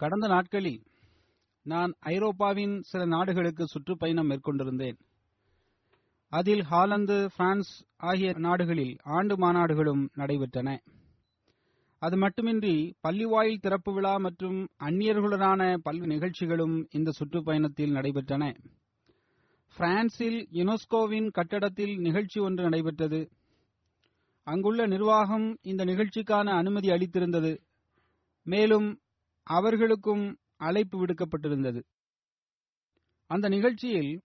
கடந்த நாட்களில் நான் ஐரோப்பாவின் சில நாடுகளுக்கு சுற்றுப்பயணம் மேற்கொண்டிருந்தேன். அதில் ஹாலந்து பிரான்ஸ் ஆகிய நாடுகளில் ஆண்டு மாநாடுகளும் நடைபெற்றன. அது மட்டுமின்றி பள்ளிவாயில் திறப்பு விழா மற்றும் அந்நியர்களுடனான பல்வேறு நிகழ்ச்சிகளும் இந்த சுற்றுப்பயணத்தில் நடைபெற்றன. பிரான்சில் யுனெஸ்கோவின் கட்டடத்தில் நிகழ்ச்சி ஒன்று நடைபெற்றது. அங்குள்ள நிர்வாகம் இந்த நிகழ்ச்சிக்கான அனுமதி அளித்திருந்தது. மேலும் அவர்களுக்கும் அழைப்பு விடுக்கப்பட்டிருந்தது. அந்த நிகழ்ச்சியில்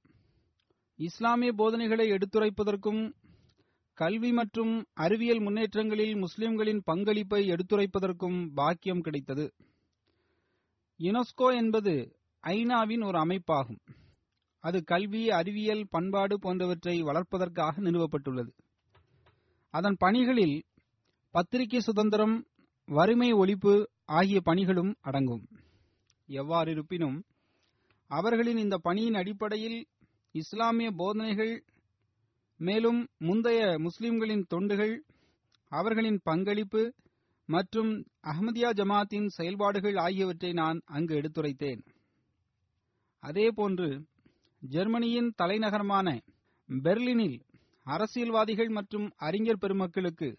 இஸ்லாமிய போதனைகளை எடுத்துரைப்பதற்கும் கல்வி மற்றும் அறிவியல் முன்னேற்றங்களில் முஸ்லிம்களின் பங்களிப்பை எடுத்துரைப்பதற்கும் பாக்கியம் கிடைத்தது. யுனெஸ்கோ என்பது ஐநாவின் ஒரு அமைப்பாகும். அது கல்வி அறிவியல் பண்பாடு போன்றவற்றை வளர்ப்பதற்காக நிறுவப்பட்டுள்ளது. அதன் பணிகளில் பத்திரிகை சுதந்திரம் வறுமை ஒழிப்பு ஆகிய பணிகளும் அடங்கும். எவ்வாறிருப்பினும் அவர்களின் இந்த பணியின் அடிப்படையில் இஸ்லாமிய போதனைகள் மேலும் முந்தைய முஸ்லிம்களின் தொண்டுகள் அவர்களின் பங்களிப்பு மற்றும் அஹமதியா ஜமாத்தின் செயல்பாடுகள் ஆகியவற்றை நான் அங்கு எடுத்துரைத்தேன். அதேபோன்று ஜெர்மனியின் தலைநகரமான பெர்லினில் அரசியல்வாதிகள் மற்றும் அறிஞர் பெருமக்களுக்கு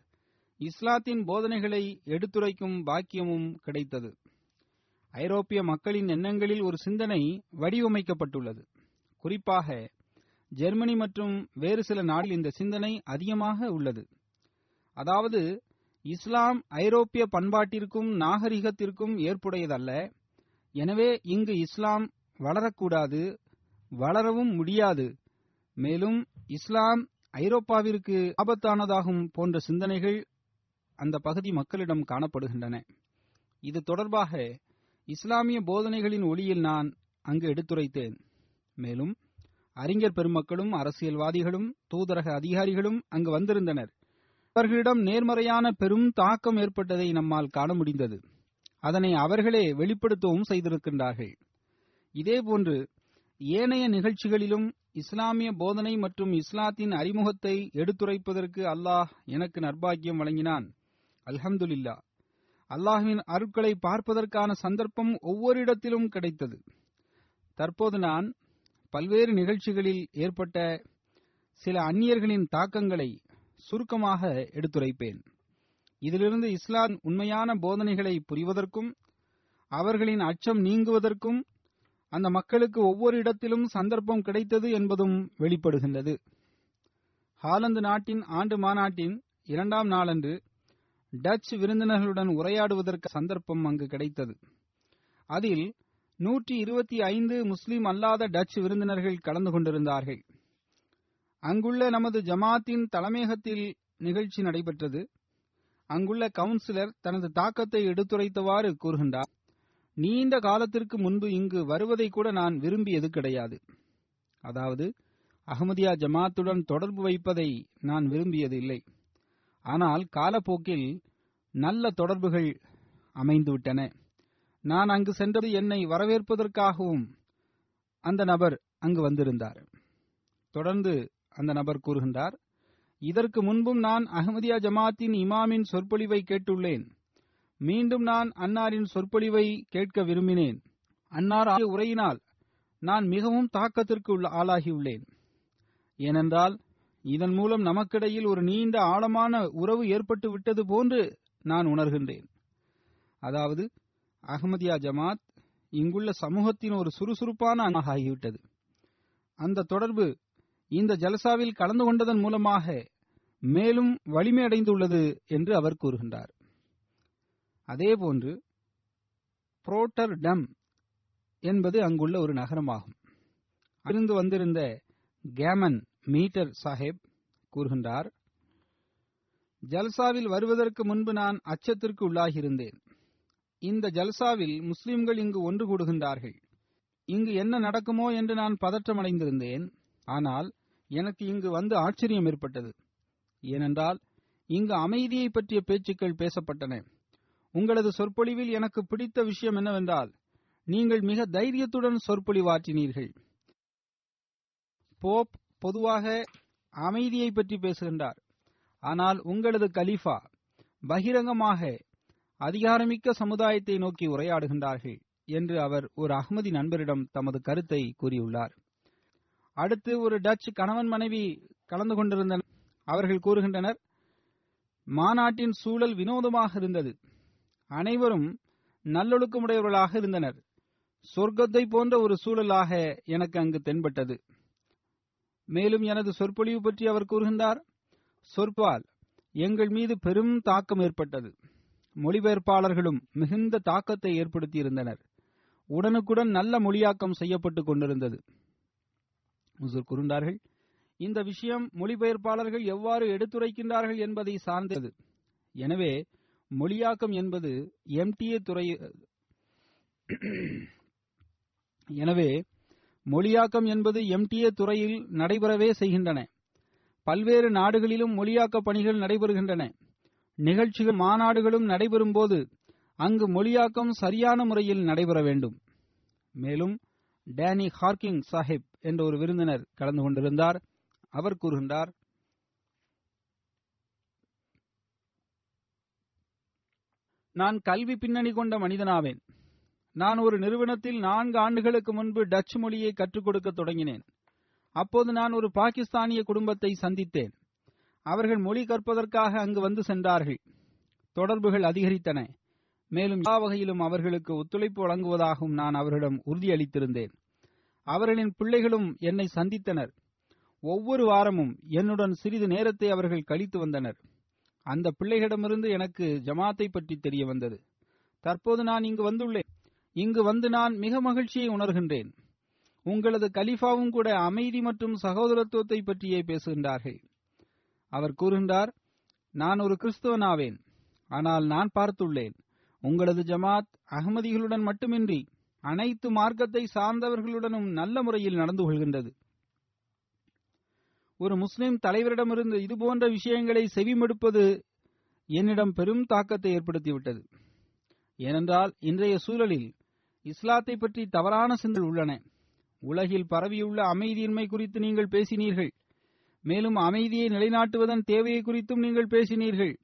இஸ்லாத்தின் போதனைகளை எடுத்துரைக்கும் பாக்கியமும் கிடைத்தது. ஐரோப்பிய மக்களின் எண்ணங்களில் ஒரு சிந்தனை வடிவமைக்கப்பட்டுள்ளது. குறிப்பாக ஜெர்மனி மற்றும் வேறு சில நாடில் இந்த சிந்தனை அதிகமாக உள்ளது. அதாவது இஸ்லாம் ஐரோப்பிய பண்பாட்டிற்கும் நாகரிகத்திற்கும் ஏற்புடையதல்ல. எனவே இங்கு இஸ்லாம் வளரக்கூடாது வளரவும் முடியாது. மேலும் இஸ்லாம் ஐரோப்பாவிற்கு ஆபத்தானதாகும் போன்ற சிந்தனைகள் அந்த பகுதி மக்களிடம் காணப்படுகின்றன. இது தொடர்பாக இஸ்லாமிய போதனைகளின் ஒளியில் நான் அங்கு எடுத்துரைத்தேன். மேலும் அறிஞர் பெருமக்களும் அரசியல்வாதிகளும் தூதரக அதிகாரிகளும் அங்கு வந்திருந்தனர். அவர்களிடம் நேர்மறையான பெரும் தாக்கம் ஏற்பட்டதை நம்மால் காண முடிந்தது. அதனை அவர்களே வெளிப்படுத்தவும் செய்திருக்கின்றார்கள். இதேபோன்று ஏனைய நிகழ்ச்சிகளிலும் இஸ்லாமிய போதனை மற்றும் இஸ்லாத்தின் அறிமுகத்தை எடுத்துரைப்பதற்கு அல்லாஹ் எனக்கு நர்பாகியம் வழங்கினான். அல்ஹம்துலில்லா. அல்லாஹுவின் அருட்களை பார்ப்பதற்கான சந்தர்ப்பம் ஒவ்வொரு இடத்திலும் கிடைத்தது. தற்போது நான் பல்வேறு நிகழ்ச்சிகளில் ஏற்பட்ட சில அந்நியர்களின் தாக்கங்களை சுருக்கமாக எடுத்துரைப்பேன். இதிலிருந்து இஸ்லாம் உண்மையான போதனைகளை புரிவதற்கும் அவர்களின் அச்சம் நீங்குவதற்கும் அந்த மக்களுக்கு ஒவ்வொரு இடத்திலும் சந்தர்ப்பம் கிடைத்தது என்பதும் வெளிப்படுகின்றது. ஹாலந்து நாட்டின் ஆண்டு மாநாட்டின் இரண்டாம் நாளன்று டச் விருந்தினர்களுடன் உரையாடுவதற்கு சந்தர்ப்பம் அங்கு கிடைத்தது. அதில் நூற்றி இருபத்தி ஐந்து முஸ்லிம் அல்லாத டச் விருந்தினர்கள் கலந்து கொண்டிருந்தார்கள். அங்குள்ள நமது ஜமாத்தின் தலைமையகத்தில் நிகழ்ச்சி நடைபெற்றது. அங்குள்ள கவுன்சிலர் தனது தாக்கத்தை எடுத்துரைத்தவாறு கூறுகின்றார் நீண்ட காலத்திற்கு முன்பு இங்கு வருவதை கூட நான் விரும்பியது கிடையாது. அதாவது அகமதியா ஜமாத்துடன் தொடர்பு வைப்பதை நான் விரும்பியது இல்லை ஆனால் காலப்போக்கில் நல்ல தொடர்புகள் அமைந்துவிட்டன. நான் அங்கு சென்றது என்னை வரவேற்பதற்காகவும் அந்த நபர் அங்கு வந்திருந்தார். தொடர்ந்து அந்த நபர் கூறுகின்றார் இதற்கு முன்பும் நான் அஹ்மதியா ஜமாத்தின் இமாமின் சொற்பொழிவை கேட்டுள்ளேன். மீண்டும் நான் அன்னாரின் சொற்பொழிவை கேட்க விரும்பினேன். அன்னார் உரையினால் நான் மிகவும் தாக்கத்திற்கு ஆளாகியுள்ளேன். ஏனென்றால் இதன் மூலம் நமக்கிடையில் ஒரு நீண்ட ஆழமான உறவு ஏற்பட்டு விட்டது போன்று நான் உணர்கின்றேன். அதாவது அஹ்மதியா ஜமாத் இங்குள்ள சமூகத்தின் ஒரு சுறுசுறுப்பான அங்கமாக ஆகிவிட்டது அந்த தொடர்பு இந்த ஜலசாவில் கலந்து கொண்டதன் மூலமாக மேலும் வலிமை அடைந்துள்ளது என்று அவர் கூறுகின்றார். அதேபோன்று புரோட்டர் டம் என்பது அங்குள்ள ஒரு நகரமாகும். அறிந்து வந்திருந்த கேமன் மீட்டர் சாஹேப் கூறுகின்றார் ஜல்சாவில் வருவதற்கு முன்பு நான் அச்சத்திற்கு உள்ளாகியிருந்தேன். இந்த ஜல்சாவில் முஸ்லிம்கள் இங்கு ஒன்று கூடுகின்றார்கள். இங்கு என்ன நடக்குமோ என்று நான் பதற்றமடைந்திருந்தேன். ஆனால் எனக்கு இங்கு வந்து ஆச்சரியம் ஏற்பட்டது. ஏனென்றால் இங்கு அமைதியை பற்றிய பேச்சுக்கள் பேசப்பட்டன. உங்களது சொற்பொழிவில் எனக்கு பிடித்த விஷயம் என்னவென்றால் நீங்கள் மிக தைரியத்துடன் சொற்பொழிவாற்றினீர்கள் போப் பொதுவாக அமைதியை பற்றி பேசுகின்றார். ஆனால் உங்களது கலீஃபா பகிரங்கமாக அதிகாரமிக்க சமுதாயத்தை நோக்கி உரையாடுகின்றார்கள் என்று அவர் ஒரு அகமதி நண்பரிடம் தமது கருத்தை கூறியுள்ளார். அடுத்து ஒரு டச் கணவன் மனைவி கலந்து கொண்டிருந்தனர் அவர்கள் கூறுகின்றனர் மாநாட்டின் சூழல் வினோதமாக இருந்தது. அனைவரும் நல்லொழுக்கமுடையவர்களாக இருந்தனர். சொர்க்கத்தை போன்ற ஒரு சூழலாக எனக்கு அங்கு தென்பட்டது. மேலும் எனது சொற்பொழிவு பற்றி அவர் கூறுகின்றார். சொற்பால் எங்கள் மீது பெரும் தாக்கம் ஏற்பட்டது. மொழிபெயர்ப்பாளர்களும் மிகுந்த தாக்கத்தை ஏற்படுத்தியிருந்தனர். உடனுக்குடன் நல்ல மொழியாக்கம் செய்யப்பட்டுக் கொண்டிருந்தது. முசூர் கூறுகின்றார்கள் இந்த விஷயம் மொழிபெயர்ப்பாளர்கள் எவ்வாறு எடுத்துரைக்கின்றார்கள் என்பதை சார்ந்தது. எனவே மொழியாக்கம் என்பது எம்டிஏ துறை எனவே மொழியாக்கம் என்பது எம்டிஏ துறையில் நடைபெறவே செய்கின்றன. பல்வேறு நாடுகளிலும் மொழியாக்க பணிகள் நடைபெறுகின்றன. நிகழ்ச்சிகள் மாநாடுகளும் நடைபெறும் போது அங்கு மொழியாக்கம் சரியான முறையில் நடைபெற வேண்டும். மேலும் டேனி ஹார்கிங் சாஹிப் என்ற ஒரு விருந்தினர் கலந்து கொண்டிருந்தார். அவர் கூறுகின்றார் நான் கல்வி பின்னணி கொண்ட மனிதனாவேன். நான் ஒரு நிறுவனத்தில் நான்கு ஆண்டுகளுக்கு முன்பு டச் மொழியை கற்றுக் கொடுக்க தொடங்கினேன். அப்போது நான் ஒரு பாகிஸ்தானிய குடும்பத்தை சந்தித்தேன். அவர்கள் மொழி கற்பதற்காக அங்கு வந்து சென்றார்கள். தொடர்புகள் அதிகரித்தன. மேலும் எல்லா வகையிலும் அவர்களுக்கு ஒத்துழைப்பு வழங்குவதாகவும் நான் அவர்களிடம் உறுதியளித்திருந்தேன். அவர்களின் பிள்ளைகளும் என்னை சந்தித்தனர். ஒவ்வொரு வாரமும் என்னுடன் சிறிது நேரத்தை அவர்கள் கழித்து வந்தனர். அந்த பிள்ளைகளிடமிருந்து எனக்கு ஜமாத்தை பற்றி தெரிய வந்தது. தற்போது நான் இங்கு வந்துள்ளேன். இங்கு வந்து நான் மிக மகிழ்ச்சியை உணர்கின்றேன். உங்களது கலிஃபாவும் கூட அமைதி மற்றும் சகோதரத்துவத்தை பற்றியே பேசுகின்றார்கள். அவர் கூறுகின்றார் நான் ஒரு கிறிஸ்தவனாவேன். ஆனால் நான் பார்த்துள்ளேன். உங்களது ஜமாத் அகமதிகளுடன் மட்டுமின்றி அனைத்து மார்க்கத்தை சார்ந்தவர்களுடனும் நல்ல முறையில் நடந்து கொள்கின்றது. ஒரு முஸ்லிம் தலைவரிடமிருந்து இதுபோன்ற விஷயங்களை செவிமடுப்பது என்னிடம் பெரும் தாக்கத்தை ஏற்படுத்திவிட்டது. ஏனென்றால் இன்றைய சூழலில் இஸ்லாத்தை பற்றி தவறான சிந்தல் உள்ளன. உலகில் பரவியுள்ள அமைதியின்மை குறித்து நீங்கள் பேசினீர்கள். மேலும் அமைதியை நிலைநாட்டுவதன் தேவையை குறித்தும் நீங்கள் பேசினீர்கள்.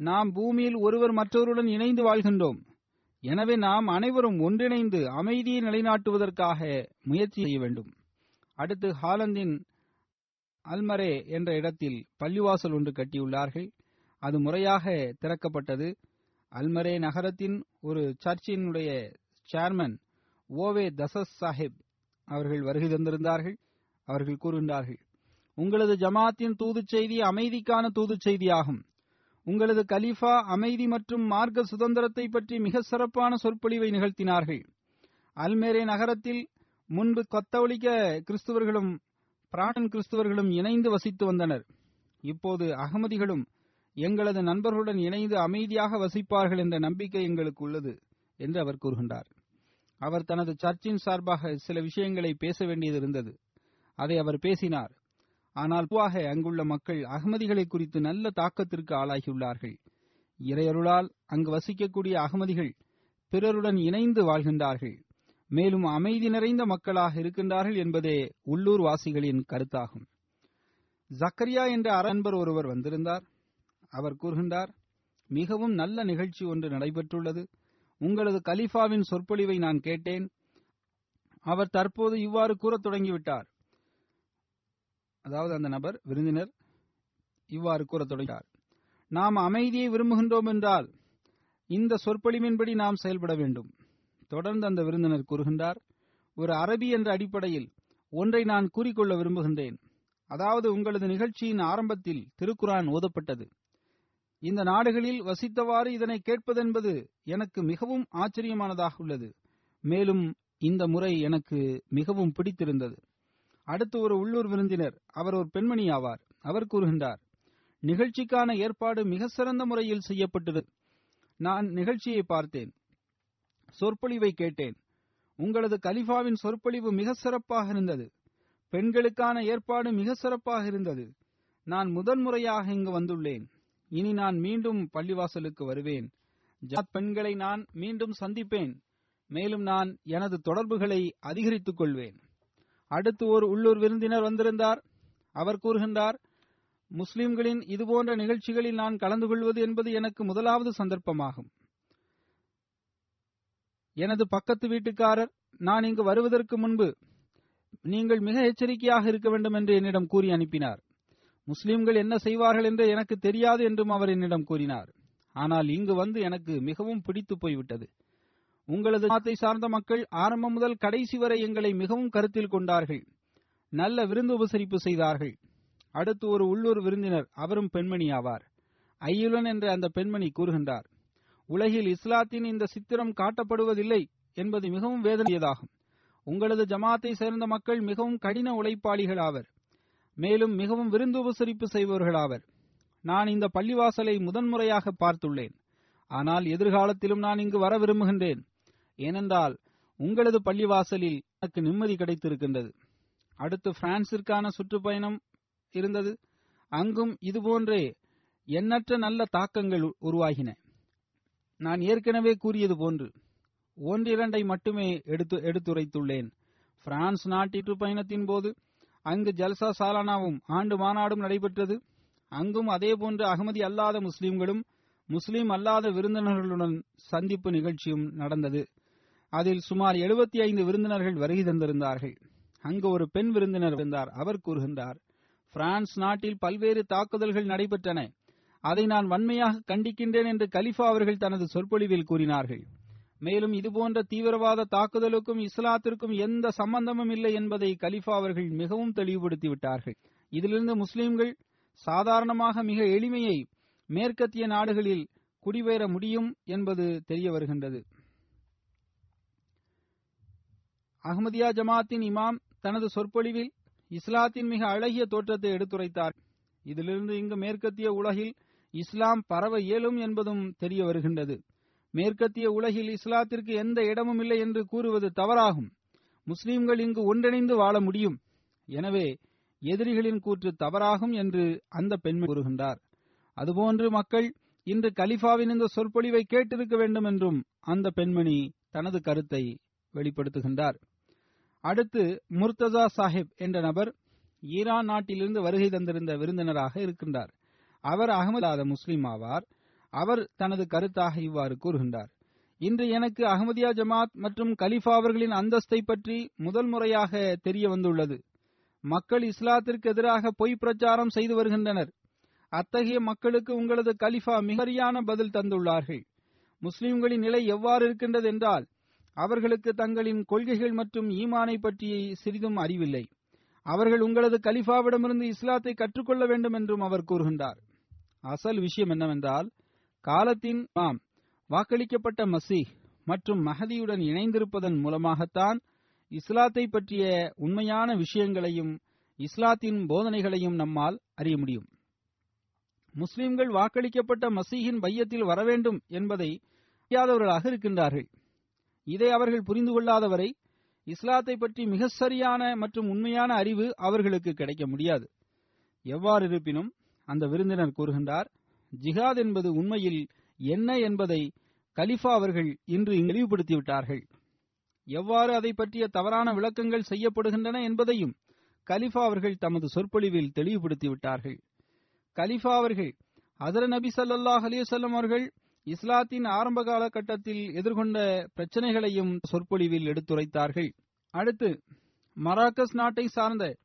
நாம் பூமியில் ஒருவர் மற்றவருடன் இணைந்து வாழ்கின்றோம். எனவே நாம் அனைவரும் ஒன்றிணைந்து அமைதியை நிலைநாட்டுவதற்காக முயற்சி செய்ய வேண்டும். அடுத்து ஹாலந்தின் அல்மரே என்ற இடத்தில் பள்ளிவாசல் ஒன்று கட்டியுள்ளார்கள். அது முறையாக திறக்கப்பட்டது. அல்மரே நகரத்தின் ஒரு சர்ச்சினுடைய சேர்மன் ஓவே தசஸ் சாஹிப் அவர்கள் வருகை தந்திருந்தார்கள். அவர்கள் கூறுகின்றார்கள் உங்களது ஜமாத்தின் தூதுச் செய்தி அமைதிக்கான தூதுச் செய்தியாகும். உங்களது கலீஃபா அமைதி மற்றும் மார்க்க சுதந்திரத்தை பற்றி மிக சிறப்பான சொற்பொழிவை நிகழ்த்தினார்கள். அல்மேரே நகரத்தில் முன்பு கத்தோலிக்க கிறிஸ்துவர்களும் பிராட்டன் கிறிஸ்துவர்களும் இணைந்து வசித்து வந்தனர். இப்போது அகமதிகளும் எங்களது நண்பர்களுடன் இணைந்து அமைதியாக வசிப்பார்கள் என்ற நம்பிக்கை எங்களுக்கு உள்ளது என்று அவர் கூறுகின்றார். அவர் தனது சர்ச்சின் சார்பாக சில விஷயங்களை பேச வேண்டியது இருந்தது அதை அவர் பேசினார். ஆனால் பொதுவாக அங்குள்ள மக்கள் அகமதிகளை குறித்து நல்ல தாக்கத்திற்கு ஆளாகியுள்ளார்கள். இறையருளால் அங்கு வசிக்கக்கூடிய அகமதிகள் பிறருடன் இணைந்து வாழ்கின்றார்கள். மேலும் அமைதி நிறைந்த மக்களாக இருக்கின்றார்கள் என்பதே உள்ளூர் வாசிகளின் கருத்தாகும். ஜக்கரியா என்ற அரண்பர் ஒருவர் வந்திருந்தார். அவர் கூறுகின்றார் மிகவும் நல்ல நிகழ்ச்சி ஒன்று நடைபெற்றுள்ளது. உங்களது கலிஃபாவின் சொற்பொழிவை நான் கேட்டேன். அவர் தற்போது இவ்வாறு கூறத் தொடங்கிவிட்டார். அதாவது அந்த நபர் விருந்தினர் இவ்வாறு கூறத் தொடங்கினார். நாம் அமைதியை விரும்புகின்றோம் என்றால் இந்த சொற்பொழிவின்படி நாம் செயல்பட வேண்டும். தொடர்ந்து அந்த விருந்தினர் கூறுகின்றார் ஒரு அரபி என்ற அடிப்படையில் ஒன்றை நான் கூறிக்கொள்ள விரும்புகின்றேன். அதாவது உங்களது நிகழ்ச்சியின் ஆரம்பத்தில் திருக்குரான் ஓதப்பட்டது. இந்த நாடுகளில் வசித்தவாறு இதனை கேட்பதென்பது எனக்கு மிகவும் ஆச்சரியமானதாக உள்ளது மேலும் இந்த முறை எனக்கு மிகவும் பிடித்திருந்தது. அடுத்து ஒரு உள்ளூர் விருந்தினர் அவர் ஒரு பெண்மணி ஆவார். அவர் கூறுகின்றார் நிகழ்ச்சிக்கான ஏற்பாடு மிக சிறந்த முறையில் செய்யப்பட்டது. நான் நிகழ்ச்சியை பார்த்தேன். சொற்பொழிவை கேட்டேன். உங்களது கலிஃபாவின் சொற்பொழிவு மிக சிறப்பாக இருந்தது. பெண்களுக்கான ஏற்பாடு மிக சிறப்பாக இருந்தது. நான் முதன் முறையாக இங்கு வந்துள்ளேன். இனி நான் மீண்டும் பள்ளிவாசலுக்கு வருவேன். ஜாத் பெண்களை நான் மீண்டும் சந்திப்பேன். மேலும் நான் எனது தொடர்புகளை அதிகரித்துக் கொள்வேன். அடுத்து ஒரு உள்ளூர் விருந்தினர் வந்திருந்தார். அவர் கூறுகின்றார் முஸ்லிம்களின் இதுபோன்ற நிகழ்ச்சிகளில் நான் கலந்து கொள்வது என்பது எனக்கு முதலாவது சந்தர்ப்பமாகும். எனது பக்கத்து வீட்டுக்காரர் நான் இங்கு வருவதற்கு முன்பு நீங்கள் மிக எச்சரிக்கையாக இருக்க வேண்டும் என்று என்னிடம் கூறி அனுப்பினார். முஸ்லிம்கள் என்ன செய்வார்கள் என்று எனக்கு தெரியாது என்றும் அவர் என்னிடம் கூறினார். ஆனால் இங்கு வந்து எனக்கு மிகவும் பிடித்து போய்விட்டது. உங்களது நாத்தை சார்ந்த மக்கள் ஆரம்பம் முதல் கடைசி வரை எங்களை மிகவும் கருத்தில் கொண்டார்கள். நல்ல விருந்து உபசரிப்பு செய்தார்கள். அடுத்து ஒரு உள்ளூர் விருந்தினர் அவரும் பெண்மணி ஆவார். ஐயுலன் என்ற அந்த பெண்மணி கூறுகின்றார் உலகில் இஸ்லாத்தின் இந்த சித்திரம் காட்டப்படுவதில்லை என்பது மிகவும் வேதனையதாகும் உங்களது ஜமாத்தை சேர்ந்த மக்கள் மிகவும் கடின உழைப்பாளிகள் ஆவர். மேலும் மிகவும் விருந்து உபசரிப்பு செய்பவர்களாவர் நான் இந்த பள்ளிவாசலை முதன்முறையாக பார்த்துள்ளேன். ஆனால் எதிர்காலத்திலும் நான் இங்கு வர விரும்புகின்றேன். ஏனென்றால் உங்களது பள்ளிவாசலில் எனக்கு நிம்மதி கிடைத்திருக்கின்றது. அடுத்து பிரான்சிற்கான சுற்றுப்பயணம் இருந்தது. அங்கும் இதுபோன்றே எண்ணற்ற நல்ல தாக்கங்கள் உருவாகின. நான் ஏற்கனவே கூறியது போன்று ஒன்றிரண்டை மட்டுமே எடுத்து எடுத்துரைத்துள்ளேன். பிரான்ஸ் நாட்டிற்று பயணத்தின் போது அங்கு ஜல்சா சாலானாவும் ஆண்டு மாநாடும் நடைபெற்றது. அங்கும் அதேபோன்று அகமதி அல்லாத முஸ்லிம்களும் முஸ்லிம் அல்லாத விருந்தினர்களுடன் சந்திப்பு நிகழ்ச்சியும் நடந்தது. அதில் சுமார் எழுபத்தி ஐந்து விருந்தினர்கள் வருகை தந்திருந்தார்கள். அங்கு ஒரு பெண் விருந்தினர் இருந்தார். அவர் கூறுகின்றார் பிரான்ஸ் நாட்டில் பல்வேறு தாக்குதல்கள் நடைபெற்றன. அதை நான் வன்மையாக கண்டிக்கின்றேன் என்று கலிஃபா அவர்கள் தனது சொற்பொழிவில் கூறினார்கள். மேலும் இதுபோன்ற தீவிரவாத தாக்குதலுக்கும் இஸ்லாத்திற்கும் எந்த சம்பந்தமும் இல்லை என்பதை கலிஃபா அவர்கள் மிகவும் தெளிவுபடுத்தி விட்டார்கள் இதிலிருந்து முஸ்லிம்கள் சாதாரணமாக மிக எளிமையை மேற்கத்திய நாடுகளில் குடிபெயர முடியும் என்பது தெரிய வருகின்றது. அகமதியா ஜமாத்தின் இமாம் தனது சொற்பொழிவில் இஸ்லாத்தின் மிக அழகிய தோற்றத்தை எடுத்துரைத்தார். இதிலிருந்து இங்கு மேற்கத்திய உலகில் இஸ்லாம் பரவ இயலும் என்பதும் தெரிய வருகின்றது. மேற்கத்திய உலகில் இஸ்லாத்திற்கு எந்த இடமும் இல்லை என்று கூறுவது தவறாகும். முஸ்லிம்கள் இங்கு ஒன்றிணைந்து வாழ முடியும். எனவே எதிரிகளின் கூற்று தவறாகும் என்று அந்த பெண்மை கூறுகின்றார். அதுபோன்று மக்கள் இன்று கலிஃபாவின் இந்த சொற்பொழிவை கேட்டிருக்க வேண்டும் என்றும் அந்த பெண்மணி தனது கருத்தை வெளிப்படுத்துகின்றார். அடுத்து முர்தசா சாஹிப் என்ற நபர் ஈரான் நாட்டிலிருந்து வருகை தந்திருந்த விருந்தினராக இருக்கின்றார். அவர் அகமதாத முஸ்லீம் ஆவார். அவர் தனது கருத்தாக இவ்வாறு கூறுகின்றார். இன்று எனக்கு அகமதியா ஜமாத் மற்றும் கலிஃபா அவர்களின் அந்தஸ்தை பற்றி முதல் முறையாக தெரிய வந்துள்ளது. மக்கள் இஸ்லாத்திற்கு எதிராக பொய் பிரச்சாரம் செய்து வருகின்றனர். அத்தகைய மக்களுக்கு உங்களது கலிஃபா மிகரியான பதில் தந்துள்ளார்கள். முஸ்லிம்களின் நிலை எவ்வாறு இருக்கின்றது என்றால் அவர்களுக்கு தங்களின் கொள்கைகள் மற்றும் ஈமானை பற்றி சிறிதும் அறிவில்லை. அவர்கள் உங்களது கலிஃபாவிடமிருந்து இஸ்லாத்தை கற்றுக்கொள்ள வேண்டும் என்றும் அவர் கூறுகின்றார். அசல் விஷயம் என்னவென்றால் காலத்தின் ஆம் வாக்களிக்கப்பட்ட மசீஹ் மற்றும் மஹதியுடன் இணைந்திருப்பதன் மூலமாகத்தான் இஸ்லாத்தை பற்றிய உண்மையான விஷயங்களையும் இஸ்லாத்தின் போதனைகளையும் நம்மால் அறிய முடியும். முஸ்லிம்கள் வாக்களிக்கப்பட்ட மசீஹின் பையத்தில் வரவேண்டும் என்பதை அறியாதவர்களாக இருக்கின்றார்கள். இதை அவர்கள் புரிந்து கொள்ளாதவரை இஸ்லாத்தை பற்றி மிக சரியான மற்றும் உண்மையான அறிவு அவர்களுக்கு கிடைக்க முடியாது. எவ்வாறு இருப்பினும் அந்த விருந்தினர் கூறுகின்றார் ஜிஹாத் என்பது உண்மையில் என்ன என்பதை கலிஃபா அவர்கள் இன்று இழிவுபடுத்திவிட்டார்கள் எவ்வாறு அதை பற்றிய தவறான விளக்கங்கள் செய்யப்படுகின்றன என்பதையும் கலிஃபா அவர்கள் தமது சொற்பொழிவில் தெளிவுபடுத்திவிட்டார்கள். கலிஃபா அவர்கள் அதர நபி சல்லாஹ் அலிசல்லம் அவர்கள் இஸ்லாத்தின் ஆரம்ப காலகட்டத்தில் எதிர்கொண்ட பிரச்சனைகளையும் சொற்பொழிவில் எடுத்துரைத்தார்கள். அடுத்து மராக்கஸ் நாட்டை சார்ந்த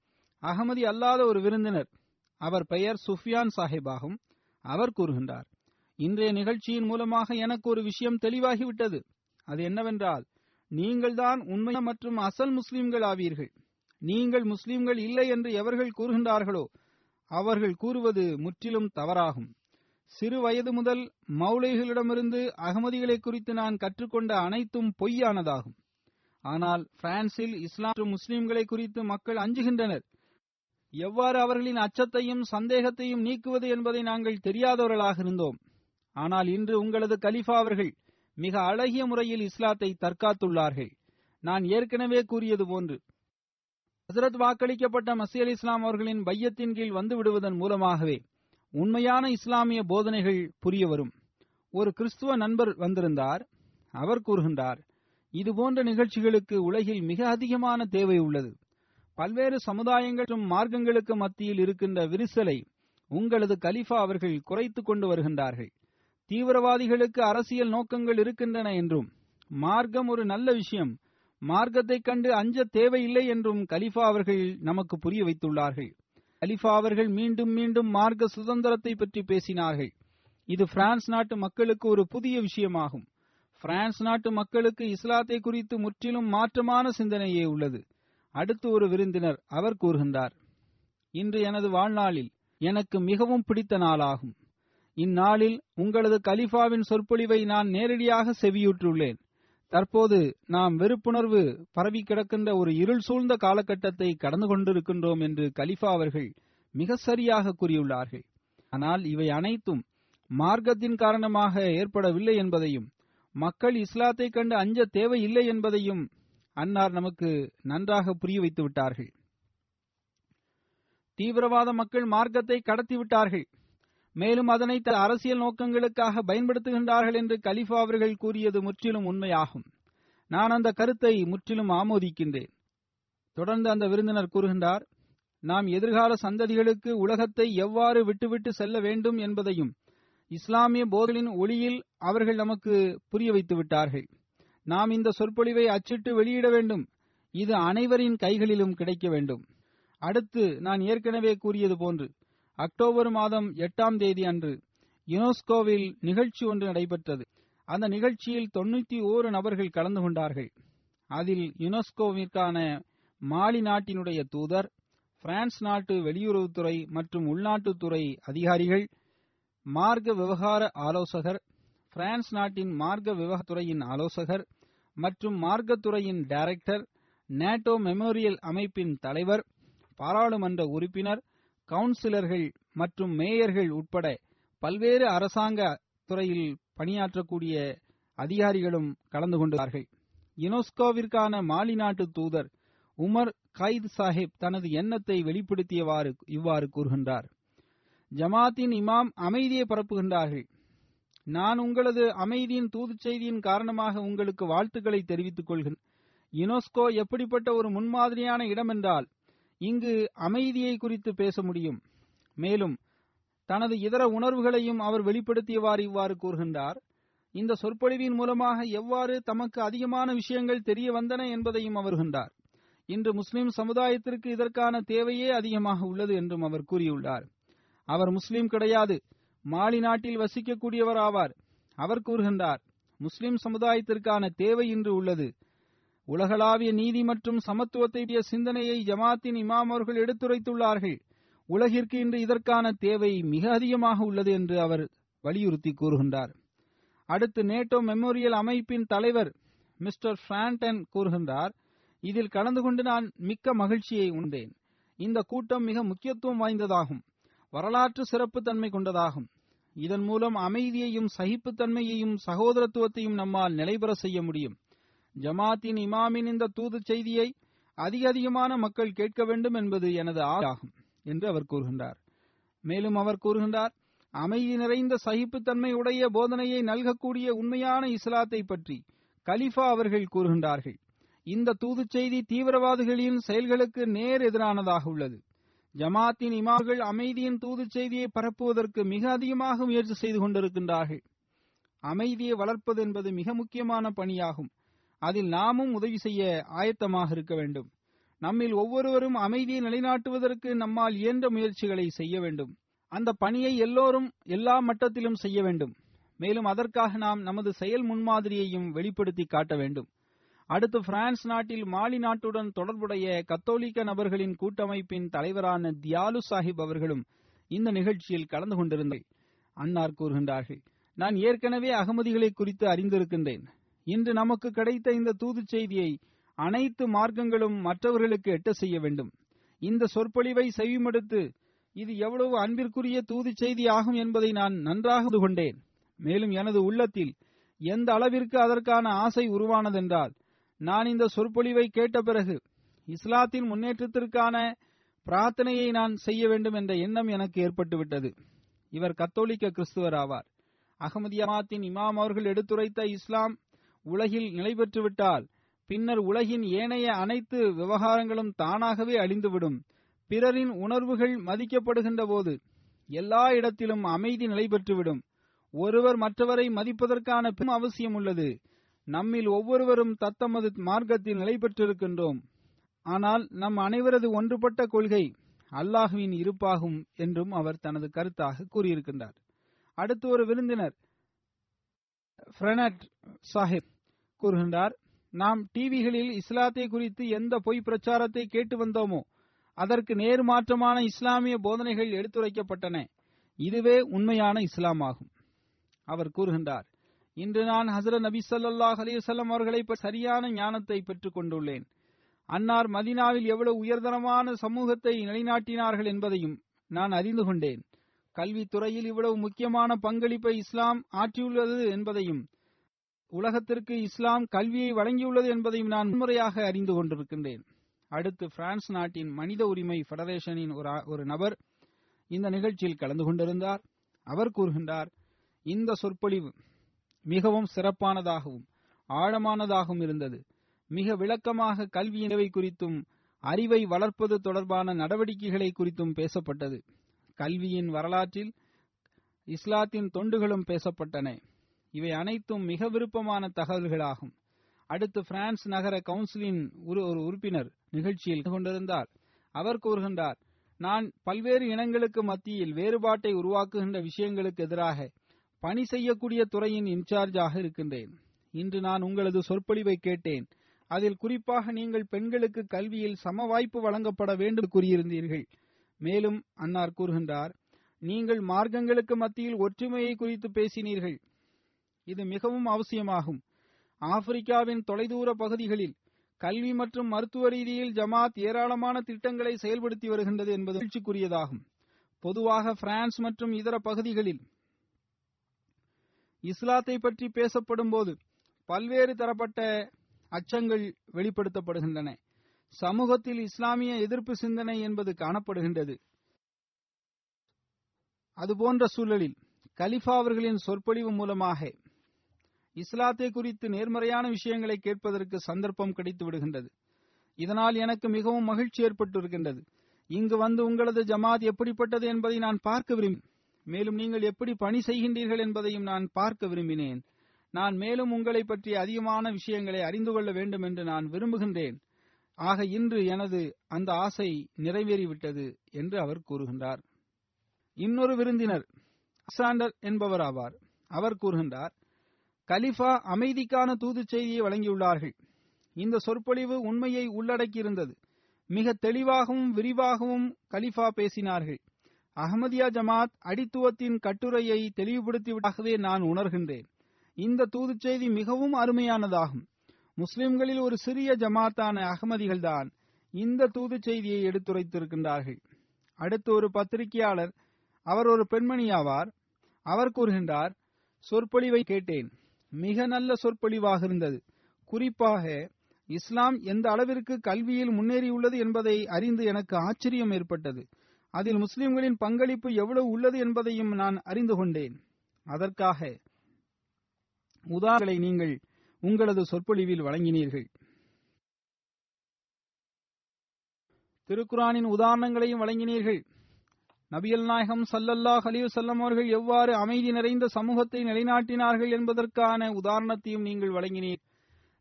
அகமதி அல்லாத ஒரு விருந்தினர் அவர் பெயர் சுஃபியான் சாஹிப் ஆகும். அவர் கூறுகின்றார் இன்றைய நிகழ்ச்சியின் மூலமாக எனக்கு ஒரு விஷயம் தெளிவாகிவிட்டது. அது என்னவென்றால் நீங்கள்தான் உண்மை மற்றும் அசல் முஸ்லிம்கள் ஆவீர்கள். நீங்கள் முஸ்லிம்கள் இல்லை என்று எவர்கள் கூறுகின்றார்களோ அவர்கள் கூறுவது முற்றிலும் தவறாகும். சிறு வயது முதல் மௌலைகளிடமிருந்து அகமதிகளை குறித்து நான் கற்றுக்கொண்ட அனைத்தும் பொய்யானதாகும். ஆனால் பிரான்சில் இஸ்லாம் மற்றும் முஸ்லிம்களை குறித்து மக்கள் அஞ்சுகின்றனர். எவ்வாறு அவர்களின் அச்சத்தையும் சந்தேகத்தையும் நீக்குவது என்பதை நாங்கள் தெரியாதவர்களாக இருந்தோம். ஆனால் இன்று உங்களது கலிஃபா அவர்கள் மிக அழகிய முறையில் இஸ்லாத்தை தற்காத்துள்ளார்கள். நான் ஏற்கனவே கூறியது போன்று ஹசரத் வாக்களிக்கப்பட்ட மசி அலி இஸ்லாம் அவர்களின் பையத்தின் கீழ் வந்து விடுவதன் மூலமாகவே உண்மையான இஸ்லாமிய போதனைகள் புரிய வரும். ஒரு கிறிஸ்துவ நண்பர் வந்திருந்தார். அவர் கூறுகின்றார் இதுபோன்ற நிகழ்ச்சிகளுக்கு உலகில் மிக அதிகமான தேவை உள்ளது. பல்வேறு சமுதாயங்கள் மற்றும் மார்க்கங்களுக்கு மத்தியில் இருக்கின்ற விரிசலை உங்களது கலிஃபா அவர்கள் குறைத்துக் கொண்டு வருகின்றார்கள். தீவிரவாதிகளுக்கு அரசியல் நோக்கங்கள் இருக்கின்றன என்றும் மார்க்கம் ஒரு நல்ல விஷயம் மார்க்கத்தைக் கண்டு அஞ்ச தேவையில்லை என்றும் கலிஃபா அவர்கள் நமக்கு புரிய வைத்துள்ளார்கள். கலிஃபா அவர்கள் மீண்டும் மீண்டும் மார்க்க சுதந்திரத்தை பற்றி பேசினார்கள். இது பிரான்ஸ் நாட்டு மக்களுக்கு ஒரு புதிய விஷயமாகும். பிரான்ஸ் நாட்டு மக்களுக்கு இஸ்லாத்தை குறித்து முற்றிலும் மாற்றமான சிந்தனையே உள்ளது. அடுத்து ஒரு விருந்தினர் அவர் கூறுகின்றார் இன்று எனது வாழ்நாளில் எனக்கு மிகவும் பிடித்த நாளாகும். இந்நாளில் உங்களது கலிஃபாவின் சொற்பொழிவை நான் நேரடியாக செவியுற்றுள்ளேன். தற்போது நாம் வெறுப்புணர்வு பரவி கிடக்கின்ற ஒரு இருள் சூழ்ந்த காலகட்டத்தை கடந்து கொண்டிருக்கின்றோம் என்று கலிஃபா அவர்கள் மிக சரியாக கூறியுள்ளார்கள். ஆனால் இவை அனைத்தும் மார்க்கத்தின் காரணமாக ஏற்படவில்லை என்பதையும் மக்கள் இஸ்லாத்தை கண்டு அஞ்ச தேவையில்லை என்பதையும் அன்னார் நமக்கு நன்றாக புரிய வைத்து விட்டார்கள். தீவிரவாத மக்கள் மார்க்கத்தை கடத்திவிட்டார்கள் மேலும் அதனை த- அரசியல் நோக்கங்களுக்காக பயன்படுத்துகின்றார்கள் என்று கலிஃபா அவர்கள் கூறியது முற்றிலும் உண்மையாகும். நான் அந்த கருத்தை முற்றிலும் ஆமோதிக்கின்றேன். தொடர்ந்து அந்த விருந்தினர் கூறுகின்றார் நாம் எதிர்கால சந்ததிகளுக்கு உலகத்தை எவ்வாறு விட்டுவிட்டு செல்ல வேண்டும் என்பதையும் இஸ்லாமிய போதலின் ஒளியில் அவர்கள் நமக்கு புரிய வைத்து விட்டார்கள். நாம் இந்த சொற்பொழிவை அச்சிட்டு வெளியிட வேண்டும். இது அனைவரின் கைகளிலும் கிடைக்க வேண்டும். அடுத்து நான் ஏற்கனவே கூறியது போன்று அக்டோபர் மாதம் எட்டாம் தேதி அன்று யுனெஸ்கோவில் நிகழ்ச்சி ஒன்று நடைபெற்றது. அந்த நிகழ்ச்சியில் தொண்ணூத்தி ஓரு நபர்கள் கலந்து கொண்டார்கள். அதில் யுனெஸ்கோவிற்கான மாலி நாட்டினுடைய தூதர் பிரான்ஸ் நாட்டு வெளியுறவுத்துறை மற்றும் உள்நாட்டுத்துறை அதிகாரிகள் மார்க்க விவகார ஆலோசகர் பிரான்ஸ் நாட்டின் மார்க்க விவகாரத்துறையின் ஆலோசகர் மற்றும் மார்க்கத்துறையின் டைரக்டர் நேட்டோ மெமோரியல் அமைப்பின் தலைவர் பாராளுமன்ற உறுப்பினர் கவுன்சிலர்கள் மற்றும் மேயர்கள் உட்பட பல்வேறு அரசாங்க துறையில் பணியாற்றக்கூடிய அதிகாரிகளும் கலந்து கொண்டார்கள் யுனெஸ்கோவிற்கான மாலி நாட்டு தூதர் உமர் கைத் சாஹிப் தனது எண்ணத்தை வெளிப்படுத்தியவாறு இவ்வாறு கூறுகின்றார். ஜமாத்தின் இமாம் அமைதியை பரப்புகின்றார்கள். நான் உங்களது அமைதியின் தூதுச் செய்தியின் காரணமாக உங்களுக்கு வாழ்த்துக்களை தெரிவித்துக் கொள்கிறேன். யுனெஸ்கோ எப்படிப்பட்ட ஒரு முன்மாதிரியான இடம் என்றால் இங்கு அமைதியை குறித்து பேச முடியும். மேலும் தனது இதர உணர்வுகளையும் அவர் வெளிப்படுத்தியவாறு இவ்வாறு கூறுகின்றார் இந்த சொற்பொழிவின் மூலமாக எவ்வாறு தமக்கு அதிகமான விஷயங்கள் தெரிய வந்தன என்பதையும் அவர்கின்றார் இன்று முஸ்லிம் சமுதாயத்திற்கு இதற்கான தேவையே அதிகமாக உள்ளது என்றும் அவர் கூறியுள்ளார். அவர் முஸ்லிம் கிடையாது. மாலி நாட்டில் வசிக்கக்கூடியவர் ஆவார். அவர் கூறுகின்றார் முஸ்லிம் சமுதாயத்திற்கான தேவை இன்று உள்ளது. உலகளாவிய நீதி மற்றும் சமத்துவத்தை சிந்தனையை ஜமாத்தின் இமாம் அவர்கள் எடுத்துரைத்துள்ளார்கள். உலகிற்கு இன்று இதற்கான தேவை மிக அதிகமாக உள்ளது என்று அவர் வலியுறுத்தி கூறுகின்றார். அடுத்து நேட்டோ மெமோரியல் அமைப்பின் தலைவர் மிஸ்டர் பிராண்டன் கூறுகின்றார் இதில் கலந்து கொண்டு நான் மிக்க மகிழ்ச்சியை உண்டேன். இந்த கூட்டம் மிக முக்கியத்துவம் வாய்ந்ததாகும். வரலாற்று சிறப்பு தன்மை கொண்டதாகும். இதன் மூலம் அமைதியையும் சகிப்புத்தன்மையையும் சகோதரத்துவத்தையும் நம்மால் நிலைபெற செய்ய முடியும். ஜமாத்தின் இமாமின் இந்த தூது செய்தியை அதிக அதிகமான மக்கள் கேட்க வேண்டும் என்பது எனது ஆகும் என்று அவர் கூறுகின்றார். மேலும் அவர் கூறுகின்றார் அமைதி நிறைந்த சகிப்புத்தன்மை உடைய போதனையை நல்கக்கூடிய உண்மையான இஸ்லாத்தை பற்றி கலிஃபா அவர்கள் கூறுகின்றார்கள். இந்த தூதுச் செய்தி தீவிரவாதிகளின் செயல்களுக்கு நேர் எதிரானதாக உள்ளது. ஜமாத்தின் இமாம்கள் அமைதியின் தூதுச் செய்தியை பரப்புவதற்கு மிக அதிகமாக முயற்சி செய்து கொண்டிருக்கின்றார்கள். அமைதியை வளர்ப்பது என்பது மிக முக்கியமான பணியாகும். அதில் நாமும் உதவி செய்ய ஆயத்தமாக இருக்க வேண்டும். நம்மில் ஒவ்வொருவரும் அமைதியை நிலைநாட்டுவதற்கு நம்மால் இயன்ற முயற்சிகளை செய்ய வேண்டும். அந்த பணியை எல்லோரும் எல்லா மட்டத்திலும் செய்ய வேண்டும். மேலும் அதற்காக நாம் நமது செயல் முன்மாதிரியையும் வெளிப்படுத்தி காட்ட வேண்டும். அடுத்து பிரான்ஸ் நாட்டில் மாலி நாட்டுடன் தொடர்புடைய கத்தோலிக்க நபர்களின் கூட்டமைப்பின் தலைவரான தியாலு சாஹிப் அவர்களும் இந்த நிகழ்ச்சியில் கலந்து கொண்டிருந்தார் அன்னார் கூறுகின்றார்கள் நான் ஏற்கனவே அகமதிகளை குறித்து அறிந்திருக்கின்றேன். இன்று நமக்கு கிடைத்த இந்த தூதுச் செய்தியை அனைத்து மார்க்கங்களும் மற்றவர்களுக்கு எட்ட செய்ய வேண்டும். இந்த சொற்பொழிவை செவிமடுத்து இது எவ்வளவு அன்பிற்குரிய தூதுச் செய்தி ஆகும் என்பதை நான் நன்றாக கொண்டேன். மேலும் எனது உள்ளத்தில் எந்த அளவிற்கு அதற்கான ஆசை உருவானதென்றால் நான் இந்த சொற்பொழிவை கேட்ட பிறகு இஸ்லாத்தின் முன்னேற்றத்திற்கான பிரார்த்தனையை நான் செய்ய வேண்டும் என்ற எண்ணம் எனக்கு ஏற்பட்டுவிட்டது. இவர் கத்தோலிக்க கிறிஸ்துவர் ஆவார். அகமதியமாத்தின் இமாம் அவர்கள் எடுத்துரைத்த இஸ்லாம் உலகில் நிலை பெற்றுவிட்டால் பின்னர் உலகின் ஏனைய அனைத்து விவகாரங்களும் தானாகவே அழிந்துவிடும். பிறரின் உணர்வுகள் மதிக்கப்படுகின்ற போது எல்லா இடத்திலும் அமைதி நிலை பெற்றுவிடும். ஒருவர் மற்றவரை மதிப்பதற்கான பெரும் அவசியம் உள்ளது. நம்மில் ஒவ்வொருவரும் தத்தமது மார்க்கத்தில் நிலை பெற்றிருக்கின்றோம். ஆனால் நம் அனைவரது ஒன்றுபட்ட கொள்கை அல்லாஹுவின் இருப்பாகும் என்றும் அவர் தனது கருத்தாக கூறியிருக்கின்றார். அடுத்து ஒரு விருந்தினர் ஃப்ரெனட் சாஹிப் கூறுகின்றார் நாம் டிவிகளில் இஸ்லாத்தை குறித்து எந்த பொய் பிரச்சாரத்தை கேட்டு வந்தோமோ அதற்கு நேர்மாற்றமான இஸ்லாமிய போதனைகள் எடுத்துரைக்கப்பட்டன. இதுவே உண்மையான இஸ்லாம் ஆகும் அவர் கூறுகின்றார் இன்று நான் ஹசரத் நபி சல்லாஹ் அலைஹி அவர்களை சரியான ஞானத்தை பெற்றுக் கொண்டுள்ளேன். அன்னார் மதீனாவில் எவ்வளவு உயர்தரமான சமூகத்தை நிலைநாட்டினார்கள் என்பதையும் நான் அறிந்து கொண்டேன். கல்வித்துறையில் இவ்வளவு முக்கியமான பங்களிப்பை இஸ்லாம் ஆற்றியுள்ளது என்பதையும் உலகத்திற்கு இஸ்லாம் கல்வியை வழங்கியுள்ளது என்பதையும் நான் முறையாக அறிந்து கொண்டிருக்கின்றேன். அடுத்து பிரான்ஸ் நாட்டின் மனித உரிமை பெடரேஷனின் ஒரு ஒரு நபர் இந்த நிகழ்ச்சியில் கலந்து கொண்டிருந்தார். அவர் கூறுகின்றார் இந்த சொற்பொழிவு மிகவும் சிறப்பானதாகவும் ஆழமானதாகவும் இருந்தது. மிக விளக்கமாக கல்வி நிலவை குறித்தும் அறிவை வளர்ப்பது தொடர்பான நடவடிக்கைகளை குறித்தும் பேசப்பட்டது. கல்வியின் வரலாற்றில் இஸ்லாத்தின் தொண்டுகளும் பேசப்பட்டன. இவை அனைத்தும் மிக விருப்பமான தகவல்களாகும். அடுத்து பிரான்ஸ் நகர கவுன்சிலின் ஒரு ஒரு உறுப்பினர் நிகழ்ச்சியில் கொண்டிருந்தார் அவர் கூறுகின்றார் நான் பல்வேறு இனங்களுக்கு மத்தியில் வேறுபாட்டை உருவாக்குகின்ற விஷயங்களுக்கு எதிராக பணி செய்யக்கூடிய துறையின் இன்சார்ஜாக இருக்கின்றேன். இன்று நான் உங்களது சொற்பொழிவை கேட்டேன். அதில் குறிப்பாக நீங்கள் பெண்களுக்கு கல்வியில் சம வாய்ப்பு வழங்கப்பட வேண்டும் கூறியிருந்தீர்கள். மேலும் அன்னார் கூறுகின்றார் நீங்கள் மார்க்கங்களுக்கு மத்தியில் ஒற்றுமையை குறித்து பேசினீர்கள். இது மிகவும் அவசியமாகும். ஆப்பிரிக்காவின் தொலைதூர பகுதிகளில் கல்வி மற்றும் மருத்துவ ரீதியில் ஜமாத் ஏராளமான திட்டங்களை செயல்படுத்தி வருகின்றது என்பது மகிழ்ச்சிக்குரியதாகும். பொதுவாக பிரான்ஸ் மற்றும் இதர பகுதிகளில் இஸ்லாத்தை பற்றி பேசப்படும் போது பல்வேறு தரப்பட்ட அச்சங்கள் வெளிப்படுத்தப்படுகின்றன. சமூகத்தில் இஸ்லாமிய எதிர்ப்பு சிந்தனை என்பது காணப்படுகின்றது. அதுபோன்ற சூழலில் கலிஃபா அவர்களின் சொற்பொழிவு மூலமாக இஸ்லாத்தை குறித்து நேர்மறையான விஷயங்களை கேட்பதற்கு சந்தர்ப்பம் கிடைத்து விடுகின்றது. இதனால் எனக்கு மிகவும் மகிழ்ச்சி ஏற்பட்டிருக்கின்றது. இங்கு வந்து உங்களது ஜமாத் எப்படிப்பட்டது என்பதை நான் பார்க்க விரும்பி மேலும் நீங்கள் எப்படி பணி செய்கின்றீர்கள் என்பதையும் நான் பார்க்க விரும்பினேன். நான் மேலும் உங்களை பற்றி அதிகமான விஷயங்களை அறிந்து கொள்ள வேண்டும் என்று நான் விரும்புகின்றேன். ஆக இன்று எனது அந்த ஆசை நிறைவேறிவிட்டது என்று அவர் கூறுகின்றார். இன்னொரு விருந்தினர் அசாண்டர் என்பவர் ஆவார். அவர் கூறுகின்றார் கலிஃபா அமைதிக்கான தூது செய்தியை வழங்கியுள்ளார்கள். இந்த சொற்பொழிவு உண்மையை உள்ளடக்கியிருந்தது. மிக தெளிவாகவும் விரிவாகவும் கலிஃபா பேசினார்கள். அகமதியா ஜமாத் அடித்துவத்தின் கட்டுரையை தெளிவுபடுத்திவிட்டாகவே நான் உணர்கின்றேன். இந்த தூதுச் செய்தி மிகவும் அருமையானதாகும். முஸ்லிம்களில் ஒரு சிறிய ஜமாத்தான அகமதிகள்தான் இந்த தூதுச் செய்தியை எடுத்துரைத்திருக்கின்றார்கள். அடுத்து ஒரு பத்திரிகையாளர் அவர் ஒரு பெண்மணி ஆவார் அவர் கூறுகின்றார் சொற்பொழிவை கேட்டேன். மிக நல்ல சொற்பொழிவாக இருந்தது. குறிப்பாக இஸ்லாம் எந்த அளவிற்கு கல்வியில் முன்னேறியுள்ளது என்பதை அறிந்து எனக்கு ஆச்சரியம் ஏற்பட்டது. அதில் முஸ்லிம்களின் பங்களிப்பு எவ்வளவு உள்ளது என்பதையும் நான் அறிந்து கொண்டேன். அதற்காக உதாரணங்களை நீங்கள் உங்களது சொற்பொழிவில் வழங்கினீர்கள். திருக்குரானின் உதாரணங்களையும் வழங்கினீர்கள். நபியல் நாயகம் சல்லல்லாஹ் அலிவு செல்லம் அவர்கள் எவ்வாறு அமைதி நிறைந்த சமூகத்தை நிலைநாட்டினார்கள் என்பதற்கான உதாரணத்தையும் நீங்கள் வழங்கினீர்.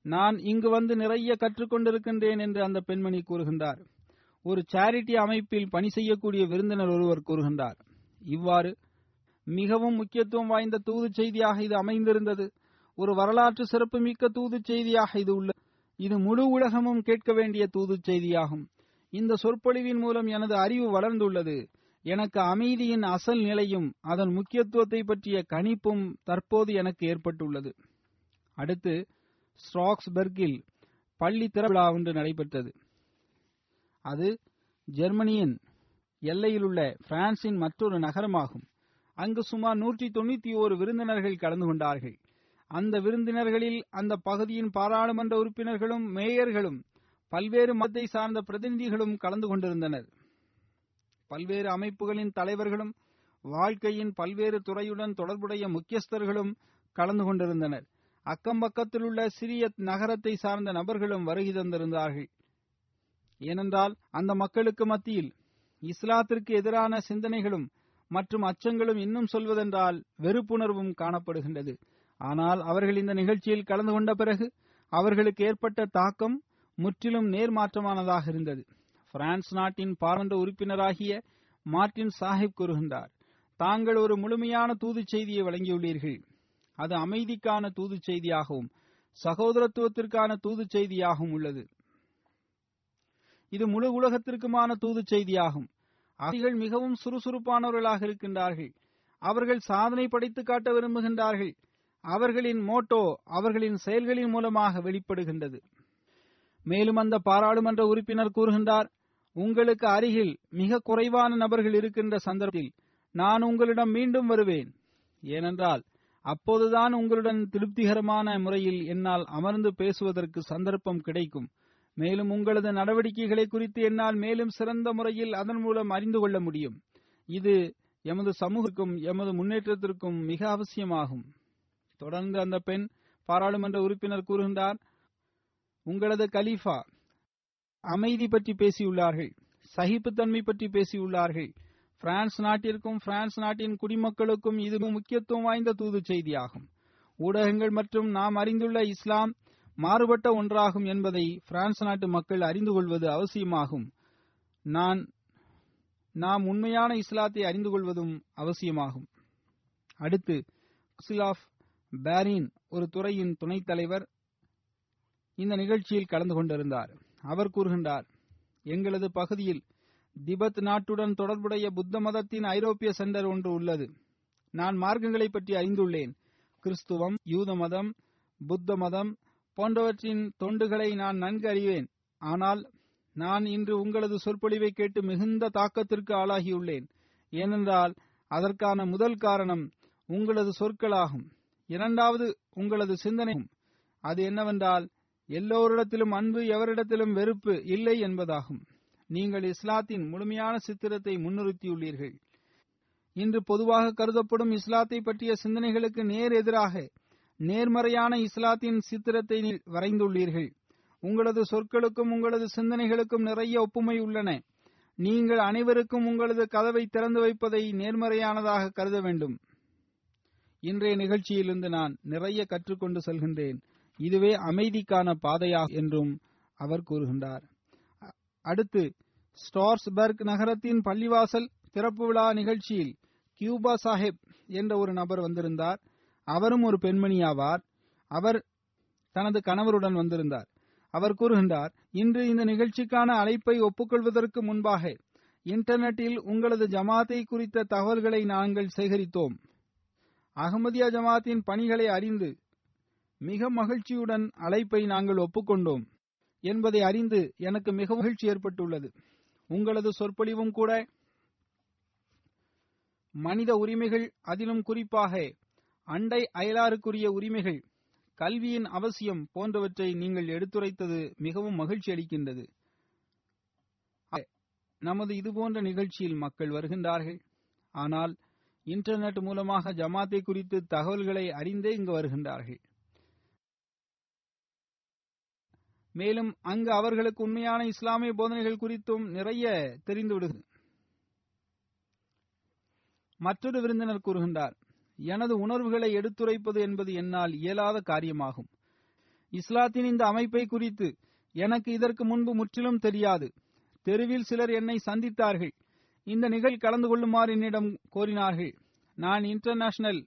நான் இங்கு வந்து நிறைய கற்றுக்கொண்டிருக்கின்றேன் என்று அந்த பெண்மணி கூறுகின்றார். ஒரு சேரிட்டி அமைப்பில் பணி செய்யக்கூடிய விருந்தினர் ஒருவர் கூறுகின்றார். இவ்வாறு மிகவும் முக்கியத்துவம் வாய்ந்த தூது செய்தியாக இது அமைந்திருந்தது. ஒரு வரலாற்று சிறப்புமிக்க தூது செய்தியாக இது உள்ள இது முழு உலகமும் கேட்க வேண்டிய தூது செய்தியாகும். இந்த சொற்பொழிவின் மூலம் எனது அறிவு வளர்ந்துள்ளது. எனக்கு அமைதியின் அசல் நிலையும் அதன் முக்கியத்துவத்தை பற்றிய கணிப்பும் தற்போது எனக்கு ஏற்பட்டுள்ளது. அடுத்து ஸ்ட்ராக்ஸ்பெர்கில் பள்ளி திறவிழா ஒன்று நடைபெற்றது. அது ஜெர்மனியின் எல்லையில் உள்ள பிரான்சின் மற்றொரு நகரமாகும். அங்கு சுமார் நூற்றி தொண்ணூத்தி ஓரு விருந்தினர்கள் கலந்து கொண்டார்கள். அந்த விருந்தினர்களில் அந்த பகுதியின் பாராளுமன்ற உறுப்பினர்களும் மேயர்களும் பல்வேறு மதத்தை சார்ந்த பிரதிநிதிகளும் கலந்து கொண்டிருந்தனர். பல்வேறு அமைப்புகளின் தலைவர்களும் வாழ்க்கையின் பல்வேறு துறையுடன் தொடர்புடைய முக்கியஸ்தர்களும் கலந்து கொண்டிருந்தனர். அக்கம் பக்கத்தில் உள்ள சிறிய நகரத்தை சார்ந்த நபர்களும் வருகை தந்திருந்தார்கள். ஏனென்றால் அந்த மக்களுக்கு மத்தியில் இஸ்லாத்திற்கு எதிரான சிந்தனைகளும் மற்றும் அச்சங்களும் இன்னும் சொல்வதென்றால் வெறுப்புணர்வும் காணப்படுகின்றது. ஆனால் அவர்கள் இந்த நிகழ்ச்சியில் கலந்து கொண்ட பிறகு அவர்களுக்கு ஏற்பட்ட தாக்கம் முற்றிலும் நேர்மாற்றமானதாக இருந்தது. பிரான்ஸ் நாட்டின் பாரந்த உறுப்பினராகிய மார்டின் சாஹிப் கூறுகின்றார் தாங்கள் ஒரு முழுமையான தூது செய்தியை வழங்கியுள்ளீர்கள். அது அமைதிக்கான தூது செய்தியாகவும் சகோதரத்துவத்திற்கான தூது செய்தியாகவும் உள்ளது. இது முழு உலகத்திற்குமான தூது செய்தியாகும். அவர்கள் மிகவும் சுறுசுறுப்பானவர்களாக இருக்கின்றார்கள். அவர்கள் சாதனை படைத்து காட்ட விரும்புகின்றார்கள். அவர்களின் மோட்டோ அவர்களின் செயல்களின் மூலமாக வெளிப்படுகின்றது. மேலும் அந்த பாராளுமன்ற உறுப்பினர் கூறுகின்றார் உங்களுக்கு அருகில் மிக குறைவான நபர்கள் இருக்கின்ற சந்தர்ப்பத்தில் நான் உங்களிடம் மீண்டும் வருவேன். ஏனென்றால் அப்போதுதான் உங்களுடன் திருப்திகரமான முறையில் என்னால் அமர்ந்து பேசுவதற்கு சந்தர்ப்பம் கிடைக்கும். மேலும் உங்களது நடவடிக்கைகளை குறித்து என்னால் மேலும் சிறந்த முறையில் அதன் மூலம் அறிந்து கொள்ள முடியும். இது எமது சமூகத்திற்கும் எமது முன்னேற்றத்திற்கும் மிக அவசியமாகும். தொடர்ந்து அந்த பெண் பாராளுமன்ற உறுப்பினர் கூறுகின்றார் உங்களது கலீஃபா அமைதி பற்றி பேசியுள்ளார்கள் சகிப்புத்தன்மை பற்றி பேசியுள்ளார்கள். பிரான்ஸ் நாட்டிற்கும் பிரான்ஸ் நாட்டின் குடிமக்களுக்கும் இது முக்கியத்துவம் வாய்ந்த தூது செய்தியாகும் ஊடகங்கள் மற்றும் நாம் அறிந்துள்ள இஸ்லாம் மாறுபட்ட ஒன்றாகும் என்பதை பிரான்ஸ் நாட்டு மக்கள் அறிந்து கொள்வது அவசியமாகும். நான் நாம் உண்மையான இஸ்லாத்தை அறிந்து கொள்வதும் அவசியமாகும். அடுத்து ஆஃப் பேரின் ஒரு துறையின் துணைத் தலைவர் இந்த நிகழ்ச்சியில் கலந்து கொண்டிருந்தார். அவர் கூறுகின்றார் எங்களது பகுதியில் திபெத் நாட்டுடன் தொடர்புடைய புத்த மதத்தின் ஐரோப்பிய சென்டர் ஒன்று உள்ளது. நான் மார்க்கங்களை பற்றி அறிந்துள்ளேன். கிறிஸ்துவம் யூத மதம் புத்த மதம் போன்றவற்றின் தொண்டுகளை நான் நன்கு அறிவேன் ஆனால் நான் இன்று உங்களது சொற்பொழிவை கேட்டு மிகுந்த தாக்கத்திற்கு ஆளாகியுள்ளேன். ஏனென்றால் அதற்கான முதல் காரணம் உங்களது சொற்களாகும். இரண்டாவது உங்களது சிந்தனையும் அது என்னவென்றால் எல்லோரிடத்திலும் அன்பு எவரிடத்திலும் வெறுப்பு இல்லை என்பதாகும். நீங்கள் இஸ்லாத்தின் முழுமையான சித்திரத்தை முன்னிறுத்தியுள்ளீர்கள். இன்று பொதுவாக கருதப்படும் இஸ்லாத்தை பற்றிய சிந்தனைகளுக்கு நேர் எதிராக நேர்மறையான இஸ்லாத்தின் சித்திரத்தை வரைந்துள்ளீர்கள். உங்களது சொற்களுக்கும் உங்களது சிந்தனைகளுக்கும் நிறைய ஒப்புமை உள்ளன. நீங்கள் அனைவருக்கும் உங்களது கதவை திறந்து வைப்பதை நேர்மறையானதாக கருத வேண்டும். இன்றைய நிகழ்ச்சியிலிருந்து நான் நிறைய கற்றுக்கொண்டு செல்கின்றேன். இதுவே அமைதிக்கான பாதையா என்றும் அவர் கூறுகின்றார். அடுத்து ஸ்டார்ஸ்பர்க் நகரத்தின் பள்ளிவாசல் திறப்பு விழா நிகழ்ச்சியில் கியூபா சாஹிப் என்ற ஒரு நபர் வந்திருந்தார். அவரும் ஒரு பெண்மணி ஆவார். அவர் தனது கணவருடன் வந்திருந்தார். அவர் கூறுகின்றார் இன்று இந்த நிகழ்ச்சிக்கான அழைப்பை ஒப்புக்கொள்வதற்கு முன்பாக இன்டர்நெட்டில் உங்களது ஜமாத்தை குறித்த தகவல்களை நாங்கள் சேகரித்தோம். அகமதியா ஜமாத்தின் பணிகளை அறிந்து மிக மகிழ்ச்சியுடன் அழைப்பை நாங்கள் ஒப்புக்கொண்டோம் என்பதை அறிந்து எனக்கு மிக மகிழ்ச்சி ஏற்பட்டுள்ளது. உங்களது சொற்பொழிவும் கூட மனித உரிமைகள் அதிலும் குறிப்பாக அண்டை அயலாருக்குரிய உரிமைகள் கல்வியின் அவசியம் போன்றவற்றை நீங்கள் எடுத்துரைத்தது மிகவும் மகிழ்ச்சி அளிக்கின்றது. நமது இதுபோன்ற நிகழ்ச்சியில் மக்கள் வருகின்றார்கள். ஆனால் இன்டர்நெட் மூலமாக ஜமாத்தை குறித்து தகவல்களை அறிந்தே இங்கு வருகின்றார்கள். மேலும் அங்கு அவர்களுக்கு உண்மையான இஸ்லாமிய போதனைகள் குறித்தும் நிறைய தெரிந்துவிடுகிறது. மற்றொரு விருந்தினர் கூறுகின்றார். எனது உணர்வுகளை எடுத்துரைப்பது என்பது என்னால் இயலாத காரியமாகும். இஸ்லாத்தின் இந்த அமைப்பை குறித்து எனக்கு இதற்கு முன்பு முற்றிலும் தெரியாது. தெருவில் சிலர் என்னை சந்தித்தார்கள். இந்த நிகழ் கலந்து கொள்ளுமாறு என்னிடம் கோரினார்கள். நான் இன்டர்நேஷனல்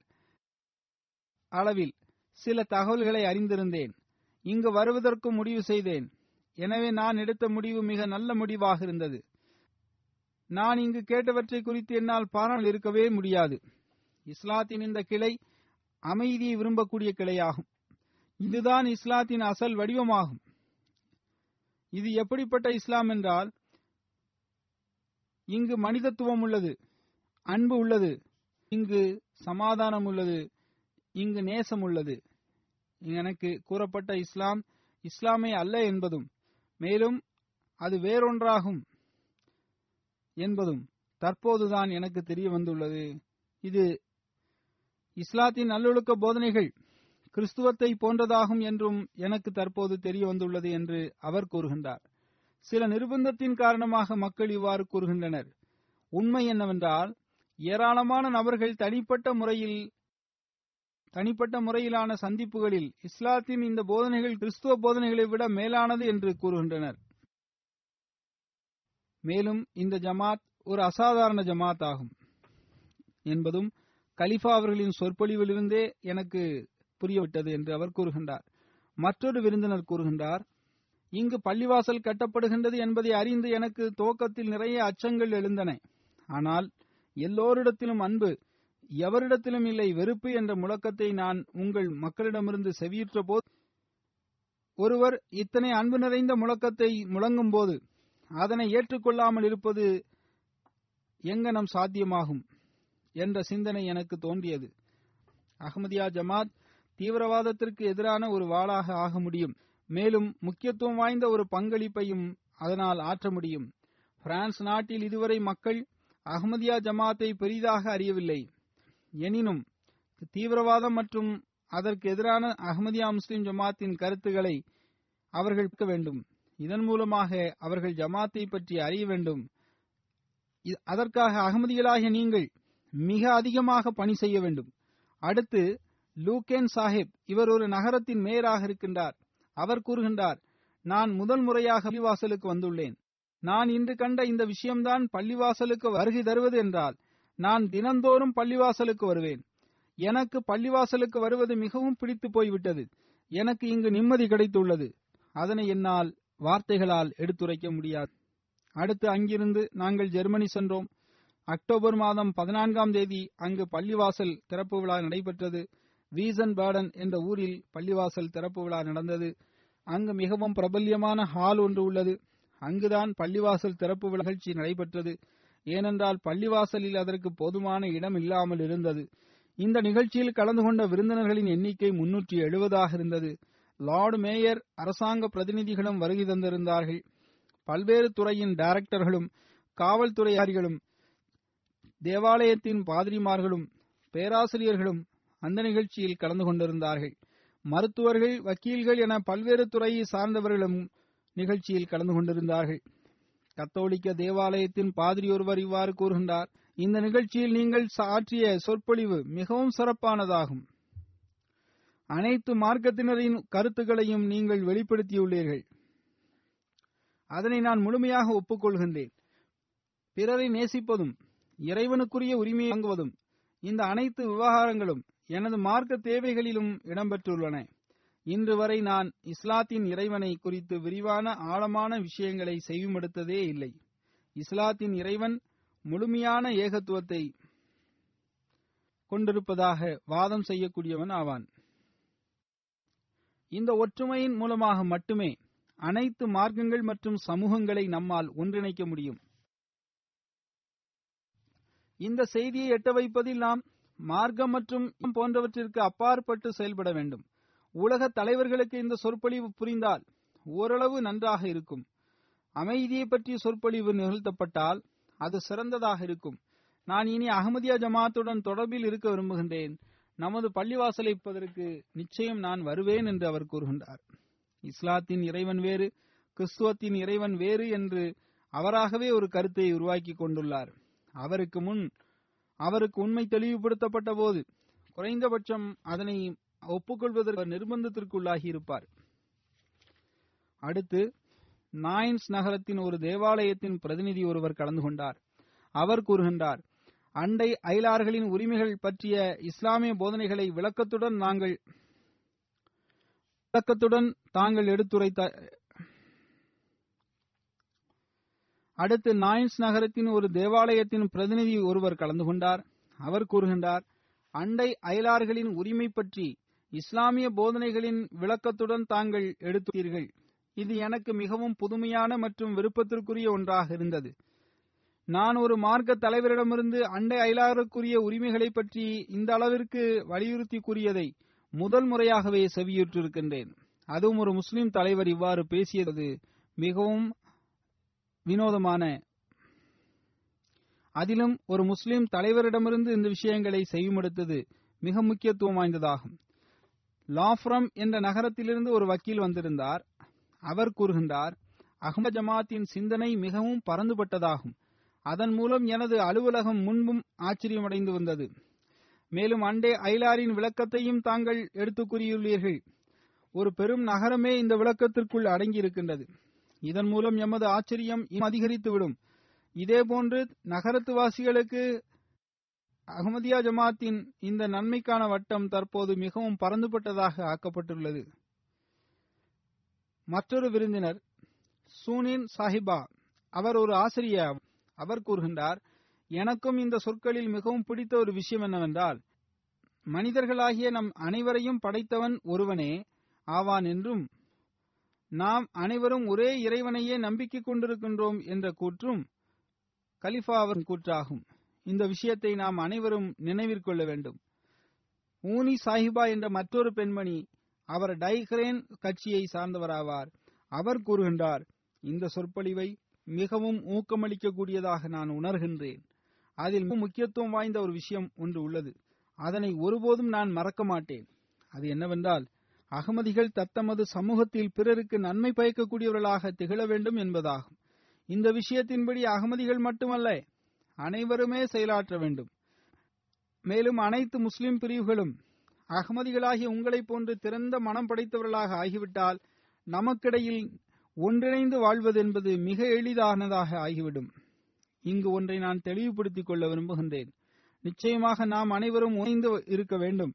அளவில் சில தகவல்களை அறிந்திருந்தேன். இங்கு வருவதற்கு முடிவு செய்தேன். எனவே நான் எடுத்த முடிவு மிக நல்ல முடிவாக இருந்தது. நான் இங்கு கேட்டவற்றை குறித்து என்னால் பாராமல் இருக்கவே முடியாது. இஸ்லாத்தின் இந்த கிளை அமைதியை விரும்பக்கூடிய கிளையாகும். இதுதான் இஸ்லாத்தின் அசல் வடிவமாகும். இது எப்படிப்பட்ட இஸ்லாம் என்றால் இங்கு மனிதத்துவம் உள்ளது அன்பு உள்ளது இங்கு சமாதானம் உள்ளது இங்கு நேசம் உள்ளது. எனக்கு கூறப்பட்ட இஸ்லாம் இஸ்லாமே அல்ல என்பதும் மேலும் அது வேறொன்றாகும் என்பதும் தற்போதுதான் எனக்கு தெரிய வந்துள்ளது. இது இஸ்லாத்தின் நல்லொழுக்க போதனைகள் கிறிஸ்துவத்தை போன்றதாகும் என்றும் எனக்கு தற்போது தெரிய வந்துள்ளது என்று அவர் கூறுகின்றார். சில நிர்பந்தத்தின் காரணமாக மக்கள் இவ்வாறு கூறுகின்றனர். உண்மை என்னவென்றால் ஏராளமான நபர்கள் தனிப்பட்ட முறையில் தனிப்பட்ட முறையிலான சந்திப்புகளில் இஸ்லாத்தின் இந்த போதனைகள் கிறிஸ்துவ போதனைகளை விட மேலானது என்று கூறுகின்றனர். மேலும் இந்த ஜமாத் ஒரு அசாதாரண ஜமாத் ஆகும் என்பதும் கலிஃபா அவர்களின் சொற்பொழிவிலிருந்தே எனக்கு புரியவிட்டது என்று அவர் கூறுகின்றார். மற்றொரு விருந்தினர் கூறுகின்றார் இங்கு பள்ளிவாசல் கட்டப்படுகின்றது என்பதை அறிந்து எனக்கு துவக்கத்தில் நிறைய அச்சங்கள் எழுந்தன. ஆனால் எல்லோரிடத்திலும் அன்பு எவரிடத்திலும் இல்லை வெறுப்பு என்ற முழக்கத்தை நான் உங்கள் மக்களிடமிருந்து செவியுற்ற போது ஒருவர் இத்தனை அன்பு நிறைந்த முழக்கத்தை முழங்கும் போது அதனை ஏற்றுக்கொள்ளாமல் இருப்பது எங்கனம் சாத்தியமாகும்? என்ற சிந்தனை எனக்கு தோன்றியது. அகமதியா ஜமாத் தீவிரவாதத்திற்கு எதிரான ஒரு வாளாக ஆக முடியும். மேலும் முக்கியத்துவம் வாய்ந்த ஒரு பங்களிப்பையும் அதனால் ஆற்ற முடியும். பிரான்ஸ் நாட்டில் இதுவரை மக்கள் அகமதியா ஜமாத்தை பெரிதாக அறியவில்லை. எனினும் தீவிரவாதம் மற்றும் அதற்கு எதிரான அகமதியா முஸ்லிம் ஜமாத்தின் கருத்துக்களை அவர்கள் வேண்டும். இதன் மூலமாக அவர்கள் ஜமாத்தை பற்றி அறிய வேண்டும். அதற்காக அகமதிகளாகிய நீங்கள் மிக அதிகமாக பணி செய்ய வேண்டும். அடுத்து லூகேன் சாஹிப் இவர் ஒரு நகரத்தின் மேயராக இருக்கின்றார். அவர் கூறுகின்றார் நான் முதல் முறையாக பள்ளிவாசலுக்கு வந்துள்ளேன். நான் இன்று கண்ட இந்த விஷயம்தான் பள்ளிவாசலுக்கு வருகை தருவது என்றால் நான் தினந்தோறும் பள்ளிவாசலுக்கு வருவேன். எனக்கு பள்ளிவாசலுக்கு வருவது மிகவும் பிடித்து போய்விட்டது. எனக்கு இங்கு நிம்மதி கிடைத்துள்ளது. அதனை என்னால் வார்த்தைகளால் எடுத்துரைக்க முடியாது. அடுத்து அங்கிருந்து நாங்கள் ஜெர்மனி சென்றோம். அக்டோபர் மாதம் பதினான்காம் தேதி அங்கு பள்ளிவாசல் திறப்பு விழா நடைபெற்றது. வீசன் பேர்டன் என்ற ஊரில் பள்ளிவாசல் திறப்பு விழா நடந்தது. அங்கு மிகவும் பிரபல்யமான ஹால் ஒன்று உள்ளது. அங்குதான் பள்ளிவாசல் திறப்பு விழா நிகழ்ச்சி நடைபெற்றது. ஏனென்றால் பள்ளிவாசலில் அதற்கு போதுமான இடம் இல்லாமல் இருந்தது. இந்த நிகழ்ச்சியில் கலந்து கொண்ட விருந்தினர்களின் எண்ணிக்கை முன்னூற்றி எழுபதாக இருந்தது. லார்டு மேயர் அரசாங்க பிரதிநிதிகளும் வருகை தந்திருந்தார்கள். பல்வேறு துறையின் டைரக்டர்களும் காவல்துறை அதிகாரிகளும் தேவாலயத்தின் பாதிரிமார்களும் பேராசிரியர்களும் அந்த நிகழ்ச்சியில் கலந்து கொண்டிருந்தார்கள். மருத்துவர்கள் வக்கீல்கள் என பல்வேறு துறையை சார்ந்தவர்களும் நிகழ்ச்சியில் கலந்து கொண்டிருந்தார்கள். கத்தோலிக்க தேவாலயத்தின் பாதிரி ஒருவர் இவ்வாறு கூறுகின்றார் இந்த நிகழ்ச்சியில் நீங்கள் ஆற்றிய சொற்பொழிவு மிகவும் சிறப்பானதாகும். அனைத்து மார்க்கத்தினரின் கருத்துக்களையும் நீங்கள் வெளிப்படுத்தியுள்ளீர்கள். அதனை நான் முழுமையாக ஒப்புக்கொள்கின்றேன். பிறரை நேசிப்பதும் இறைவனுக்குரிய உரிமையை வாங்குவதும் இந்த அனைத்து விவகாரங்களும் எனது மார்க்க தேவைகளிலும் இடம்பெற்றுள்ளன. இன்று வரை நான் இஸ்லாத்தின் இறைவனை குறித்து விரிவான ஆழமான விஷயங்களை செய்யுமெடுத்ததே இல்லை. இஸ்லாத்தின் இறைவன் முழுமையான ஏகத்துவத்தை கொண்டிருப்பதாக வாதம் செய்யக்கூடியவன் ஆவான். இந்த ஒற்றுமையின் மூலமாக மட்டுமே அனைத்து மார்க்கங்கள் மற்றும் சமூகங்களை நம்மால் ஒன்றிணைக்க முடியும். இந்த செய்தியை எட்ட வைப்பதில் நாம் மார்க்கம் மற்றும் போன்றவற்றிற்கு அப்பாற்பட்டு செயல்பட வேண்டும். உலக தலைவர்களுக்கு இந்த சொற்பொழிவு புரிந்தால் ஓரளவு நன்றாக இருக்கும். அமைதியை பற்றிய சொற்பொழிவு நிகழ்த்தப்பட்டால் அது சிறந்ததாக இருக்கும். நான் இனி அகமதியா ஜமாத்துடன் தொடர்பில் இருக்க விரும்புகின்றேன். நமது பள்ளிவாசலைப்பதற்கு நிச்சயம் நான் வருவேன் என்று அவர் கூறுகின்றார். இஸ்லாத்தின் இறைவன் வேறு கிறிஸ்துவத்தின் இறைவன் வேறு என்று அவராகவே ஒரு கருத்தை உருவாக்கி கொண்டுள்ளார். அவருக்கு முன் அவருக்கு உண்மை தெளிவுபடுத்தப்பட்ட போது குறைந்தபட்சம் அதனை ஒப்புக்கொள்வதற்கு நிர்பந்தத்திற்குள்ளாகி இருப்பார் அடுத்து நாயின்ஸ் நகரத்தின் ஒரு தேவாலயத்தின் பிரதிநிதி ஒருவர் கலந்து கொண்டார். அவர் கூறுகின்றார் அண்டை அயலார்களின் உரிமைகள் பற்றிய இஸ்லாமிய போதனைகளை விளக்கத்துடன் நாங்கள் விளக்கத்துடன் தாங்கள் எடுத்துரைத்த அடுத்து நாயின்ஸ் நகரத்தின் ஒரு தேவாலயத்தின் பிரதிநிதி ஒருவர் கலந்து கொண்டார். அவர் கூறுகின்றார் அண்டை அயலார்களின் உரிமை பற்றி இஸ்லாமிய போதனைகளின் விளக்கத்துடன் தாங்கள் எடுத்தீர்கள். இது எனக்கு மிகவும் புதுமையான மற்றும் விருப்பத்திற்குரிய ஒன்றாக இருந்தது. நான் ஒரு மார்க்க தலைவரிடமிருந்து அண்டை அயலாருக்குரிய உரிமைகளை பற்றி இந்த அளவிற்கு வலியுறுத்தி கூறியதை முதல் முறையாகவே செவியுற்றிருக்கின்றேன். அதுவும் ஒரு முஸ்லிம் தலைவர் இவ்வாறு பேசியது மிகவும் வினோதமான. அதிலும் ஒரு முஸ்லிம் தலைவரிடமிருந்து இந்த விஷயங்களை செய்யுமெடுத்தது மிக முக்கியத்துவம் வாய்ந்ததாகும். லாஃப்ரம் என்ற நகரத்திலிருந்து ஒரு வக்கீல் வந்திருந்தார். அவர் கூறுகின்றார் அகமது ஜமாத்தின் சிந்தனை மிகவும் பரந்துபட்டதாகும். அதன் மூலம் எனது அலுவலகம் முன்பும் ஆச்சரியமடைந்து வந்தது. மேலும் அண்டே ஐலாரின் விளக்கத்தையும் தாங்கள் எடுத்துக் கூறியுள்ளீர்கள். ஒரு பெரும் நகரமே இந்த விளக்கத்திற்குள் அடங்கியிருக்கின்றது. இதன் மூலம் எமது ஆச்சரியம் அதிகரித்துவிடும். இதேபோன்று நகரத்து வாசிகளுக்கு அகமதியா ஜமாத்தின் இந்த நன்மைக்கான வட்டம் தற்போது மிகவும் பறந்துபட்டதாக ஆக்கப்பட்டுள்ளது. மற்றொரு விருந்தினர் சூனின் சாஹிபா அவர் ஒரு ஆசிரியர். அவர் கூறுகின்றார் எனக்கும் இந்த சொற்களில் மிகவும் பிடித்த ஒரு விஷயம் என்னவென்றால் மனிதர்களாகிய நம் அனைவரையும் படைத்தவன் ஒருவனே ஆவான் என்றும் நாம் அனைவரும் ஒரே இறைவனையே நம்பிக்கை கொண்டிருக்கின்றோம் என்ற கூற்றும் கலிஃபாவின் கூற்றாகும். இந்த விஷயத்தை நாம் அனைவரும் நினைவிற்கொள்ள வேண்டும். ஊனி சாஹிபா என்ற மற்றொரு பெண்மணி அவர் டைக்ரேன் கட்சியை சார்ந்தவராவார். அவர் கூறுகின்றார் இந்த சொற்பொழிவை மிகவும் ஊக்கமளிக்கக்கூடியதாக நான் உணர்கின்றேன். அதில் முக்கியத்துவம் வாய்ந்த ஒரு விஷயம் ஒன்று உள்ளது. அதனை ஒருபோதும் நான் மறக்க மாட்டேன். அது என்னவென்றால் அகமதிகள் தத்தமது சமூகத்தில் பிறருக்கு நன்மை பயக்கக்கூடியவர்களாக திகழ வேண்டும் என்பதாகும். இந்த விஷயத்தின்படி அகமதிகள் மட்டுமல்ல அனைவருமே செயலாற்ற வேண்டும். மேலும் அனைத்து முஸ்லிம் பிரிவுகளும் அகமதிகளாகிய உங்களைப் போன்று திறந்த மனம் படைத்தவர்களாக ஆகிவிட்டால் நமக்கிடையில் ஒன்றிணைந்து வாழ்வது என்பது மிக எளிதானதாக ஆகிவிடும். இங்கு ஒன்றை நான் தெளிவுபடுத்திக் கொள்ள விரும்புகின்றேன். நிச்சயமாக நாம் அனைவரும் உணைந்து இருக்க வேண்டும்.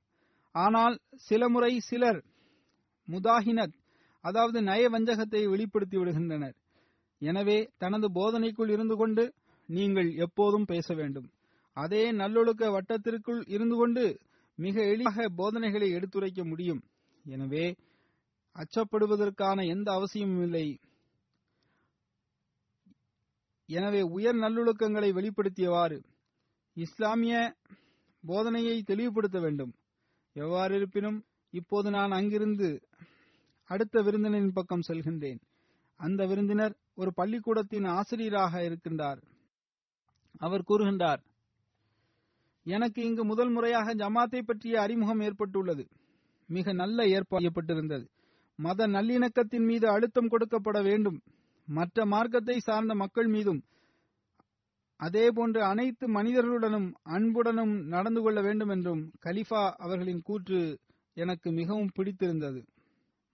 ஆனால் சில முறை சிலர் முதாஹினத் அதாவது நயவஞ்சகத்தை வெளிப்படுத்தி விடுகின்றனர். எனவே தனது போதனைக்குள் இருந்து கொண்டு நீங்கள் எப்போதும் பேச வேண்டும். அதே நல்லொழுக்க வட்டத்திற்குள் இருந்து கொண்டு மிக எளிதாக போதனைகளை எடுத்துரைக்க முடியும். எனவே அச்சப்படுவதற்கான எந்த அவசியமும் இல்லை. எனவே உயர் நல்லொழுக்கங்களை வெளிப்படுத்தியவாறு இஸ்லாமிய போதனையை தெளிவுபடுத்த வேண்டும். எவ்வாறு இருப்பினும் இப்போது நான் அங்கிருந்து அடுத்த விருந்தினரின் பக்கம் செல்கின்றேன். அந்த விருந்தினர் ஒரு பள்ளிக்கூடத்தின் ஆசிரியராக இருக்கின்றார். அவர் கூறுகின்றார் எனக்கு இங்கு முதல் முறையாக ஜமாத்தை பற்றிய அறிமுகம் ஏற்பட்டுள்ளது. மிக நல்ல ஏற்பாடு மத நல்லிணக்கத்தின் மீது அழுத்தம் கொடுக்கப்பட வேண்டும். மற்ற மார்க்கத்தை சார்ந்த மக்கள் மீதும் அதேபோன்று அனைத்து மனிதர்களுடனும் அன்புடனும் நடந்து கொள்ள வேண்டும் என்றும் கலிஃபா அவர்களின் கூற்று எனக்கு மிகவும் பிடித்திருந்தது.